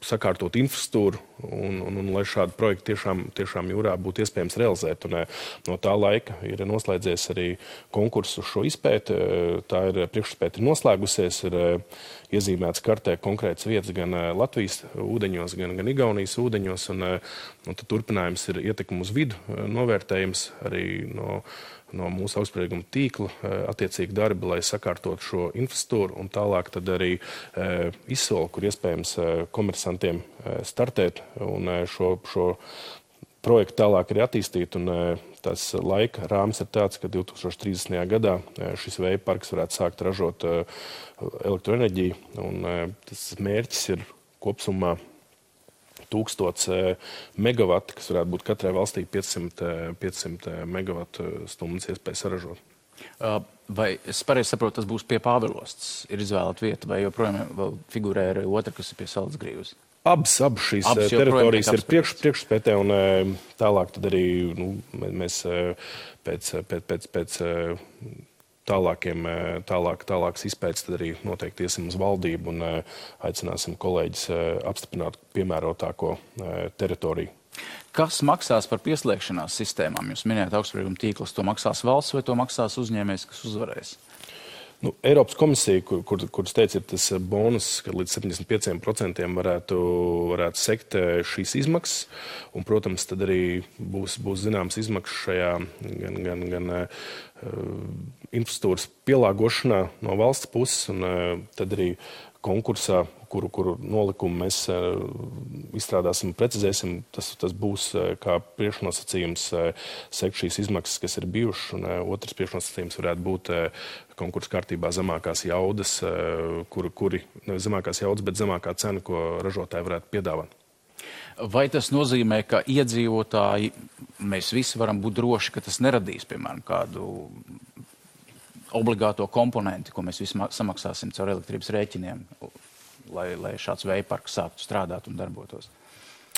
B: sakārtot infrastruktūru un, un, un lai šādu projektu tiešām, tiešām jūrā būtu iespējams realizēt. Un, eh, no tā laika ir noslēdzies arī konkurss uz šo izpēti. Eh, tā ir priekšspēta noslēgusies, ir eh, iezīmēts kartē konkrēts vietas gan Latvijas ūdeņos, gan, gan Igaunijas ūdeņos. Un, un turpinājums ir ietekmi uz vidu novērtējums arī no no mūsu augstsprieguma tīkla eh, attiecīgi darbi, lai sakārtotu šo infrastruktūru un tālāk arī eh, izsoli, kur iespējams eh, komersantiem startēt un šo, šo projektu tālāk arī attīstīt. Un, tas laika rāmis ir tāds, ka 2030. gadā šis vēja parks varētu sākt ražot elektroenerģiju. Tas mērķis ir kopumā 1000 eh, megawati, kas varētu būt katrai valstī 500, 500 megawatu stundas iespēja saražot.
A: Vai es pareizi saprotu, tas būs pie Pāvilostas, ir izvēlēta vieta, vai joprojām figurē arī otra, kas ir pie Salzgrīvas?
B: Abas, abas šīs abas eh, teritorijas ir priekš, priekšspētē, un tālāk arī nu, mēs pēc, pēc, pēc, pēc tālākiem, eh, tālāk, tālākas izpētes, tad arī noteikti iesim uz valdību un eh, aicināsim kolēģis eh, apstiprināt piemērotāko teritoriju.
A: Kas maksās par pieslēgšanās sistēmām? Jūs minējāt augstsprieguma tīklus. To maksās valsts vai to maksās uzņēmējs, kas uzvarēs?
B: Nu, Eiropas komisija, kur, kur, kuras teica, ir tas bonus, ka līdz 75% varētu, varētu sekt šīs izmaksas. Un, protams, tad arī būs, būs zināmas izmaksas šajā gan, gan, gan infrastruktūras pielāgošanā no valsts puses, un tad arī konkursā, kuru, kuru nolikumu mēs izstrādāsim, precizēsim, tas, tas būs kā priekšnosacījums sekt šīs izmaksas, kas ir bijušas, un otrs priekšnosacījums varētu būt konkursu kārtībā zemākās jaudas, kuri, kuri nevis zemākās jaudas, bet zemākā cena, ko ražotāji varētu piedāvāt.
A: Vai tas nozīmē, ka iedzīvotāji, mēs visi varam būt droši, ka tas neradīs, piemēram, kādu obligāto komponenti, ko mēs visi samaksāsim caur elektrības rēķiniem, lai, lai šāds vēja parks sāktu strādāt un darbotos?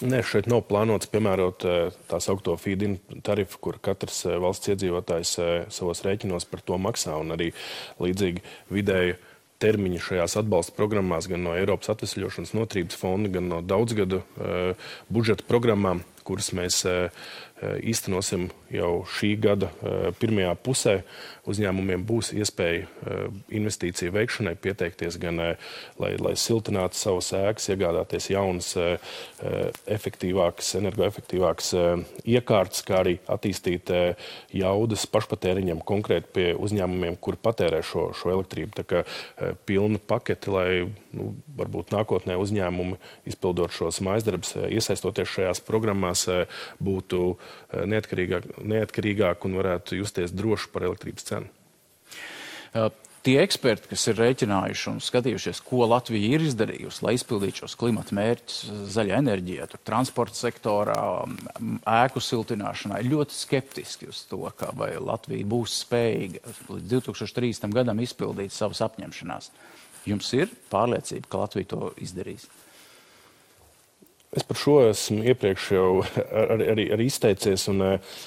B: Nē, šeit nav plānots piemērot tā saucamo feed-in tarifu, kur katrs valsts iedzīvotājs savos rēķinos par to maksā. Un arī līdzīgi vidēji termiņi šajās atbalsta programmās, gan no Eiropas atvesļošanas notrības fonda, gan no daudzgadu budžeta programmām, kuras mēs uh, īstenosim jau šī gada pirmajā pusē. Uzņēmumiem būs iespēja investīciju veikšanai pieteikties gan, lai, lai siltinātu savus ēkas, iegādāties jaunas, efektīvākas, energoefektīvākas iekārtas, kā arī attīstīt jaudas pašpatēriņam konkrēti pie uzņēmumiem, kur patērē šo, šo elektrību. Tā kā pilna paketi, lai nu, varbūt nākotnē uzņēmumi izpildot šos mājasdarbus, iesaistoties šajās programmās, būtu Eh, neatkarīgāk, neatkarīgāk un varētu justies droši par elektrības cenu.
A: Uh, tie eksperti, kas ir rēķinājuši un skatījušies, ko Latvija ir izdarījusi, lai izpildītu šos klimata mērķus zaļā enerģijā, transporta sektorā, ēku siltināšanā, ir ļoti skeptiski uz to, ka vai Latvija būs spējīga līdz 2030. gadam izpildīt savas apņemšanās. Jums ir pārliecība, ka Latvija to izdarīs?
B: Es par šo esmu iepriekš jau arī, arī, arī izteicies. Un, uh,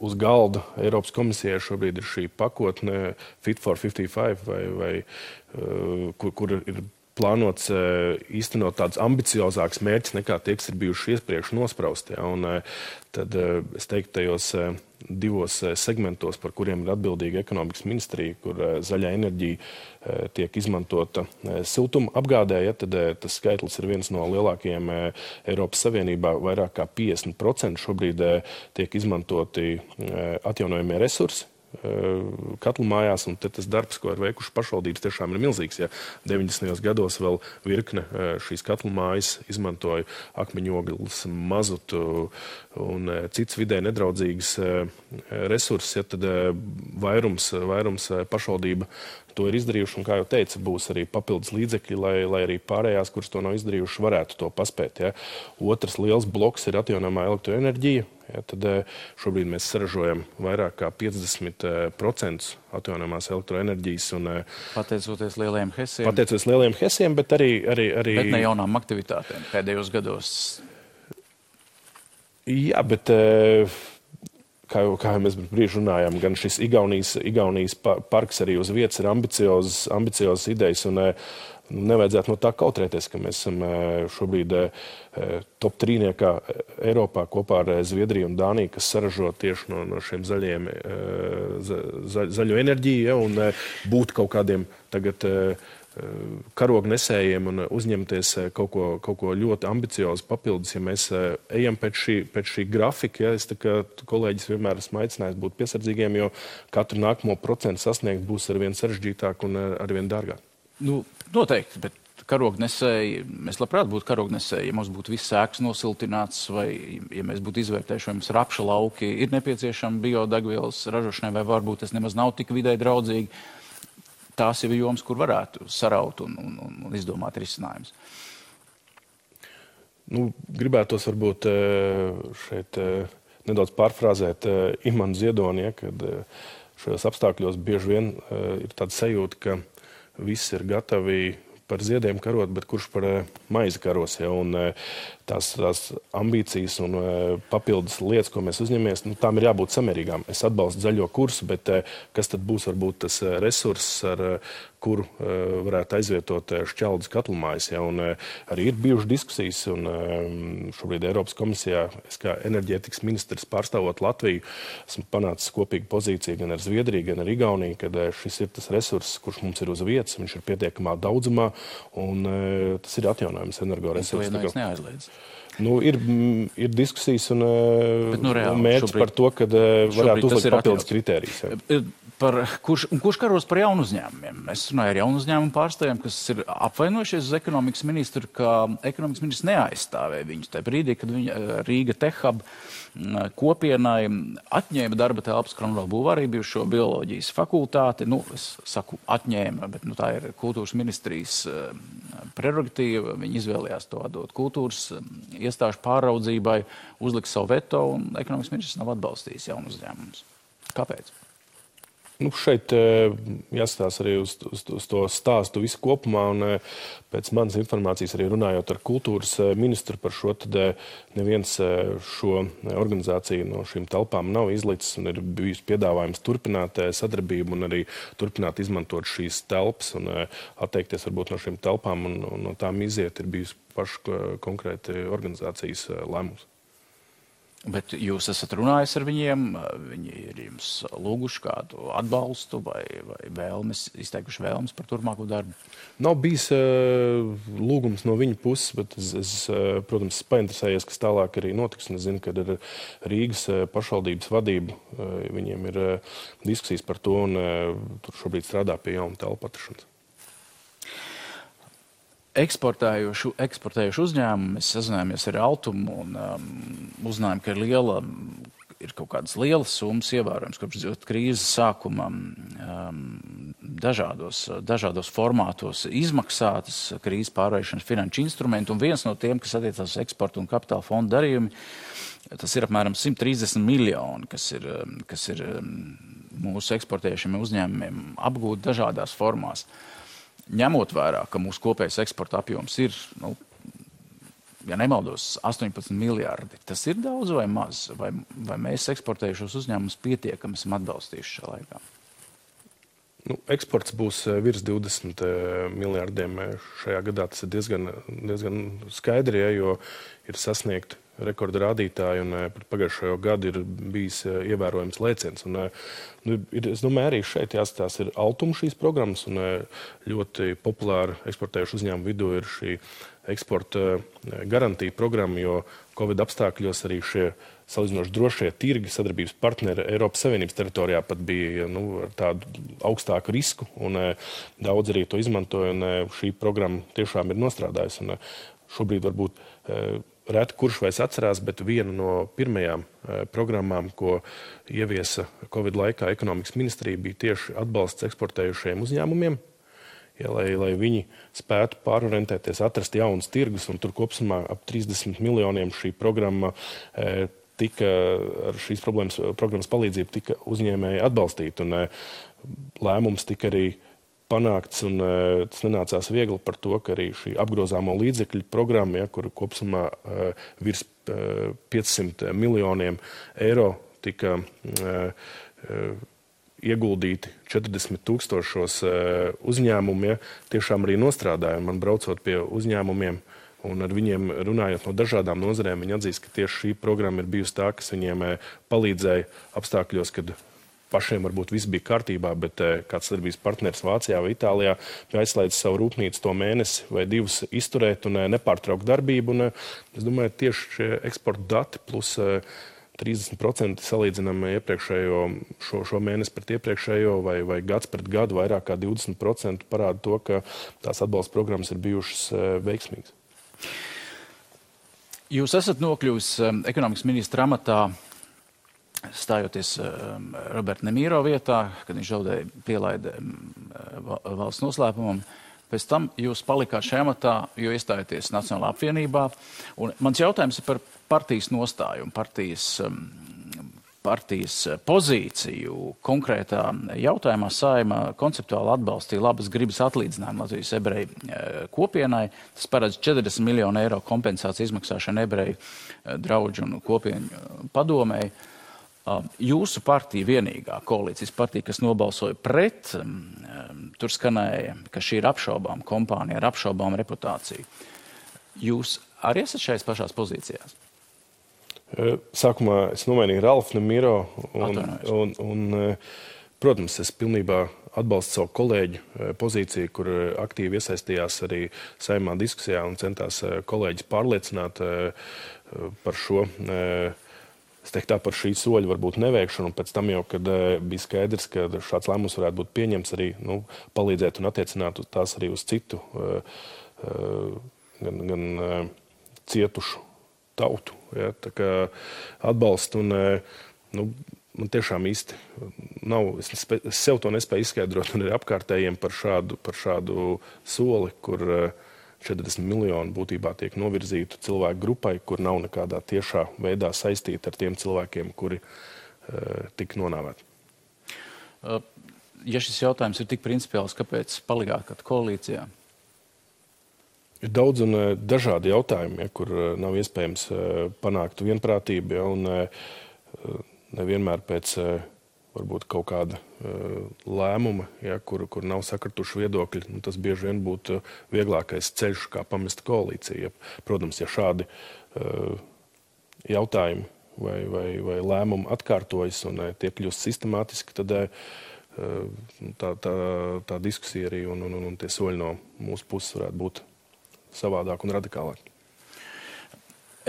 B: uz galda Eiropas komisijai šobrīd ir šī pakotne Fit for 55, vai, vai, uh, kur, kur ir plānots uh, īstenot tādus ambiciozākus mērķus nekā tie, kas ir bijuši iepriekš nospraustie. Ja, tad es teiktu, tajos divos eh, segmentos, par kuriem ir atbildīga ekonomikas ministrija, kur eh, zaļā enerģija eh, tiek izmantota siltuma apgādē, ja, tad tas skaitlis ir viens no lielākajiem Eiropas Savienībā. Vairāk kā 50% šobrīd tiek izmantoti atjaunojamie resursi katlu mājās, un tas darbs, ko ir veikuši pašvaldības, tiešām ir milzīgs. Ja 90. gados vēl virkne šīs katlu mājas izmantoja akmeņogles, mazutu un cits vidē nedraudzīgas resursus, ja tad vairums, vairums pašvaldība to ir izdarījuši. Un, kā jau teicu, būs arī papildus līdzekļi, lai, lai arī pārējās, kuras to nav izdarījuši, varētu to paspēt. Ja. Otrs liels bloks ir atjaunāmā elektroenerģija. Ja, tad eh, šobrīd mēs saražojam vairāk kā 50% atjaunāmās elektroenerģijas. Un,
A: eh, pateicoties lielajiem hesiem.
B: Pateicoties lielajiem hesiem, bet arī. arī, arī...
A: Bet ne jaunām aktivitātēm pēdējos gados.
B: Jā, bet. Eh, kā jau, kā jau mēs brīži runājām, gan šis Igaunijas, Igaunijas parks arī uz vietas ir ambiciozs, ambiciozs idejas. Un, Nu, nevajadzētu no tā kautrēties, ka mēs esam šobrīd top trīniekā Eiropā kopā ar Zviedriju un Dāniju, kas saražo tieši no, no šiem zaļiem, za, zaļo enerģiju, ja, būt kaut kādiem tagad karognesējiem un uzņemties kaut ko, kaut ko ļoti ambiciozu papildus, ja mēs ejam pēc šī, pēc šī grafika. Ja, es kā kolēģis vienmēr esmu aicinājis būt piesardzīgiem, jo katru nākamo procentu sasniegt būs arvien sarežģītāk un arvien dārgāk.
A: Nu, noteikti, bet karognesēji, mēs labprāt būtu karognesēji, ja mums būtu viss sēks nosiltināts, vai ja mēs būtu izvērtējuši, vai mums rapša lauki ir nepieciešami biodegvielas ražošanai, vai varbūt tas nemaz nav tik vidē draudzīgi. Tās ir jomas, kur varētu saraut un, un, un, izdomāt risinājumus.
B: Nu, gribētos varbūt eh, šeit eh, nedaudz pārfrāzēt eh, Imants Ziedoni, ja, kad šajos apstākļos bieži vien ir tāda sajūta, ka visi ir gatavi par ziediem karot, bet kurš par maizi karos. Ja, un, tās, tās ambīcijas un uh, papildus lietas, ko mēs uzņemamies, nu, tām ir jābūt samērīgām. Es atbalstu zaļo kursu, bet kas tad būs varbūt tas resurss, ar kuru varētu aizvietot šķeldas katlumājas. Ja, un, arī ir bijušas diskusijas, un šobrīd Eiropas komisijā, es kā enerģētikas ministrs pārstāvot Latviju, esmu panācis kopīgu pozīciju gan ar Zviedriju, gan ar Igauniju, kad šis ir tas resurss, kurš mums ir uz vietas, viņš ir pietiekamā daudzumā, un tas ir atjaunojams energoresurss. Nu, ir, ir diskusijas un, Bet, nu, reāli, un mērķis šobrīd, par to, ka varētu uzlikt papildus kritērijus.
A: Par, kurš, kurš karos par jaunu uzņēmumiem? Es runāju ar jaunu uzņēmumu pārstāvjiem, kas ir apvainojušies uz ekonomikas ministru, ka ekonomikas ministrs neaizstāvēja viņus tajā brīdī, kad viņa Rīga Tehab kopienai atņēma darba telpas Kronvalda būvārī bijušo bioloģijas fakultāti. Nu, es saku atņēma, bet nu, tā ir kultūras ministrijas prerogatīva. Viņi izvēlējās to atdot kultūras iestāžu pāraudzībai, uzlika savu veto un ekonomikas ministrs nav atbalstījis jaunu uzņēmumus. Kāpēc?
B: Nu, šeit jāskatās arī uz, uz, uz to stāstu visu kopumā. Un, pēc manas informācijas, arī runājot ar kultūras ministru par šo, tad neviens šo organizāciju no šīm telpām nav izlicis. Ir bijis piedāvājums turpināt sadarbību un arī turpināt izmantot šīs telpas un atteikties varbūt no šīm telpām un, un no tām iziet. Ir bijis pašu konkrēti organizācijas lēmums.
A: Bet jūs esat runājis ar viņiem, viņi ir jums lūguši kādu atbalstu vai, vai vēlmes, izteikuši vēlmes par turpmāko darbu?
B: Nav bijis uh, lūgums no viņa puses, bet es, es uh, protams, painteresējies, kas tālāk arī notiks. Es zinu, ka ir Rīgas uh, pašvaldības vadība, uh, viņiem ir diskusijas par to, un tur šobrīd strādā pie jauna telpa atrašanas
A: eksportējuši, eksportējuši uzņēmumi. Mēs sazinājāmies ar Altumu un um, uzzinājām, ka ir liela. Ir kaut kādas lielas summas ievērojams kopš krīzes sākuma um, dažādos, dažādos formātos izmaksātas krīzes pārvarēšanas finanšu instrumenti. Un viens no tiem, kas attiecas uz eksporta un kapitāla fonda darījumi, tas ir apmēram 130 miljoni, kas ir, um, kas ir um, mūsu eksportējušiem uzņēmumiem apgūti dažādās formās. Uh, ņemot vērā, ka mūsu kopējais eksporta apjoms ir, nu, ja nemaldos, 18 miljardi, tas ir daudz vai maz? Vai, vai mēs eksportējušos uzņēmumus pietiekami esam atbalstījuši šajā laikā?
B: Nu, eksports būs eh, virs 20 eh, miljardiem eh, šajā gadā. Tas ir diezgan, diezgan skaidri, ja, jo ir sasniegti rekorda rādītāji, un par pagājušo gadu ir bijis ievērojams lēciens. Un, nu, ir, es domāju, arī šeit jāstāsta, ir altuma šīs programmas, un ļoti populāra eksportējušu uzņēmumu vidū ir šī eksporta garantija programma, jo Covid apstākļos arī šie salīdzinoši drošie tirgi, sadarbības partneri Eiropas Savienības teritorijā pat bija nu, ar tādu augstāku risku, un daudz arī to izmantoja, un šī programma tiešām ir nostrādājusi. Un, šobrīd varbūt reti kurš vairs atcerās, bet viena no pirmajām programmām, ko ieviesa Covid laikā ekonomikas ministrija, bija tieši atbalsts eksportējušiem uzņēmumiem, ja, lai, lai viņi spētu pārorientēties, atrast jaunus tirgus. Tur kopumā ap 30 miljoniem šī programma e, tika ar šīs programmas palīdzību tika uzņēmēji atbalstīti. Un, eh, lēmums tika arī panākts, un eh, tas nenācās viegli par to, ka arī šī apgrozāmo līdzekļu programma, ja, kur kopumā uh, virs uh, 500 miljoniem eiro tika uh, ieguldīti 40 tūkstošos uzņēmumu, ja, tiešām arī nostrādāja. Man braucot pie uzņēmumiem, Un ar viņiem runājot no dažādām nozarēm, viņi atzīst, ka tieši šī programma ir bijusi tā, kas viņiem eh, palīdzēja apstākļos, kad pašiem varbūt viss bija kārtībā, bet eh, kāds darbības partneris Vācijā vai Itālijā bija aizslēdzis savu rūpnīcu to mēnesi vai divus izturēt un eh, nepārtraukt darbību. Un, es domāju, tieši šie eksporta dati plus 30% salīdzinām iepriekšējo šo, šo mēnesi pret iepriekšējo vai, vai gads pret gadu vairāk kā 20% parāda to, ka tās atbalsta programmas ir bijušas veiksmīgas.
A: Jūs esat nokļuvis ekonomikas ministra amatā, stājoties um, Roberta Nemīro vietā, kad viņš zaudēja pielaidi um, valsts noslēpumam. Pēc tam jūs palikāt šajā amatā, jo iestājāties Nacionālā apvienībā. Un mans jautājums ir par partijas nostāju un partijas um, partijas pozīciju konkrētā jautājumā saima konceptuāli atbalstīja labas gribas atlīdzinājumu Latvijas ebreju eh, kopienai. Tas paredz 40 miljonu eiro kompensāciju izmaksāšanu ebreju eh, draudžu un kopieņu padomēji. Jūsu partija vienīgā koalīcijas partija, kas nobalsoja pret, tur skanēja, ka šī ir apšaubām kompānija ar apšaubām reputāciju. Jūs arī esat šajās pašās pozīcijās?
B: Sākumā es nomainīju Ralfu Nemiro. Un, un, un, protams, es pilnībā atbalstu savu kolēģu pozīciju, kur aktīvi iesaistījās arī saimā diskusijā un centās kolēģis pārliecināt par šo. Es teiktu, tā par šī soļa varbūt neveikšanu, pēc tam jau, kad bija skaidrs, ka šāds lēmums varētu būt pieņemts, arī nu, palīdzēt un attiecināt tās arī uz citu, gan, gan cietušu tautu. Ja, atbalstu un, e, nu, man tiešām īsti nav. Es, es sev to nespēju izskaidrot, un arī apkārtējiem par šādu, par šādu soli, kur 40 e, miljoni būtībā tiek novirzīti cilvēku grupai, kur nav nekādā tiešā veidā saistīta ar tiem cilvēkiem, kuri uh, tika nonāvēti.
A: Uh, ja šis jautājums ir tik principiāls, kāpēc palikāt koalīcijā?
B: Ir daudz un dažādi jautājumi, ja, kur nav iespējams panākt vienprātību, ja, un nevienmēr pēc varbūt kaut kāda uh, lēmuma, ja, kur, kur nav sakrituši viedokļi, nu, tas bieži vien būtu vieglākais ceļš, kā pamest koalīciju. Ja, protams, ja šādi uh, jautājumi vai, vai, vai lēmumi atkārtojas un uh, tie kļūst sistemātiski, tad uh, tā, tā, tā diskusija arī un, un, un, un tie soļi no mūsu puses varētu būt savādāk un radikālāk.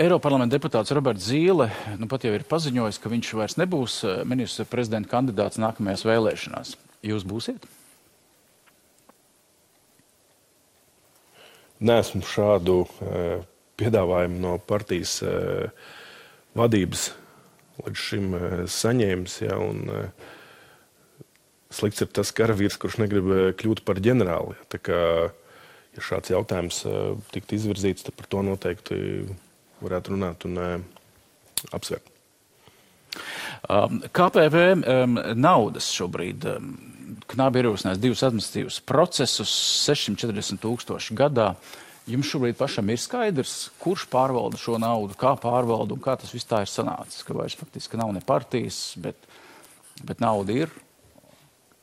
A: Eiroparlamenta deputāts Roberts Zīle nu, pat jau ir paziņojis, ka viņš vairs nebūs eh, ministra prezidenta kandidāts nākamajās vēlēšanās. Jūs būsiet?
B: Nesmu šādu e, piedāvājumu no partijas e, vadības līdz šim e, saņēmis. Ja, un, e, slikts ir tas karavīrs, kurš negrib kļūt par ģenerāli. Ja, kā, ja šāds jautājums tiktu izvirzīts, tad par to noteikti varētu runāt un uh, apsvērt.
A: Um, KPV um, naudas šobrīd um, Knābi ierosinājis divus administratīvus procesus, 640 tūkstoši gadā. Jums šobrīd pašam ir skaidrs, kurš pārvalda šo naudu, kā pārvalda un kā tas viss tā ir sanācis. Ka vairs faktiski nav ne partijas, bet, bet nauda ir.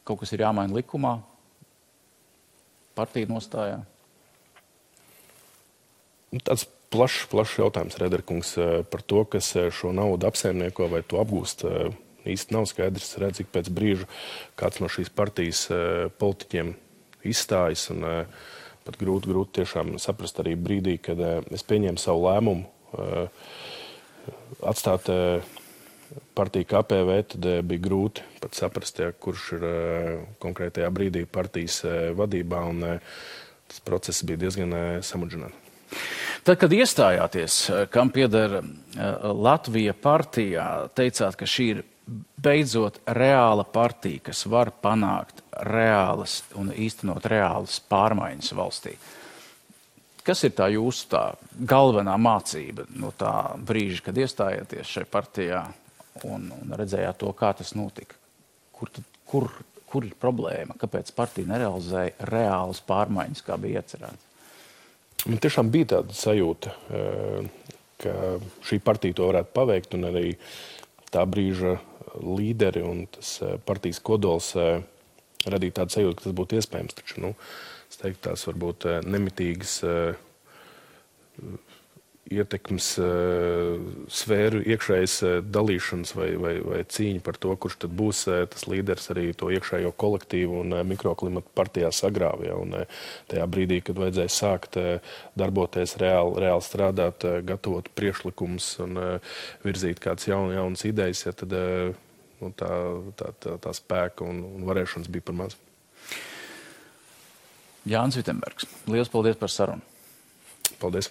A: Kaut kas ir jāmaina likumā, partija nostājā.
B: Tāds plašs, plašs jautājums, Rederkungs, eh, par to, kas eh, šo naudu apsaimnieko vai to apgūst. Eh, īsti nav skaidrs, redz, cik pēc brīža kāds no šīs partijas politiķiem izstājas. Un, pat grūti, grūti tiešām saprast arī brīdī, kad es pieņēmu savu lēmumu atstāt partiju KPV, tad bija grūti pat saprast, ja, kurš ir konkrētajā brīdī partijas vadībā. Un, tas process bija diezgan samudžināts.
A: Tad, kad iestājāties, eh, kam pieder eh, Latvija partijā, teicāt, ka šī ir beidzot reāla partija, kas var panākt reālas un īstenot reālas pārmaiņas valstī. Kas ir tā jūsu tā galvenā mācība no tā brīža, kad iestājāties šajā partijā un, un redzējāt to, kā tas notika? Kur, tad, kur, kur ir problēma? Kāpēc partija nerealizēja reālas pārmaiņas, kā bija iecerēts?
B: Man tiešām bija tāda sajūta, eh, ka šī partija to varētu paveikt, arī tā brīža līderi un tas eh, partijas kodols eh, radīja tādu sajūtu, ka tas būtu iespējams. Taču, nu, es teiktu, tās varbūt nemitīgas ietekmes uh, sfēru iekšējas uh, dalīšanas vai, vai, vai cīņa par to, kurš tad būs uh, tas līderis arī to iekšējo kolektīvu un mikroklimatu partijā sagrāvja. Un tajā brīdī, kad vajadzēja sākt darboties reāli, reāli strādāt, gatavot priekšlikumus un virzīt kādas jaunas, jaunas idejas, ja, tad nu, tā, tā, tā, tā spēka un, un varēšanas bija par maz.
A: Jānis Vitsenbergs, liels paldies par sarunu.
B: Paldies!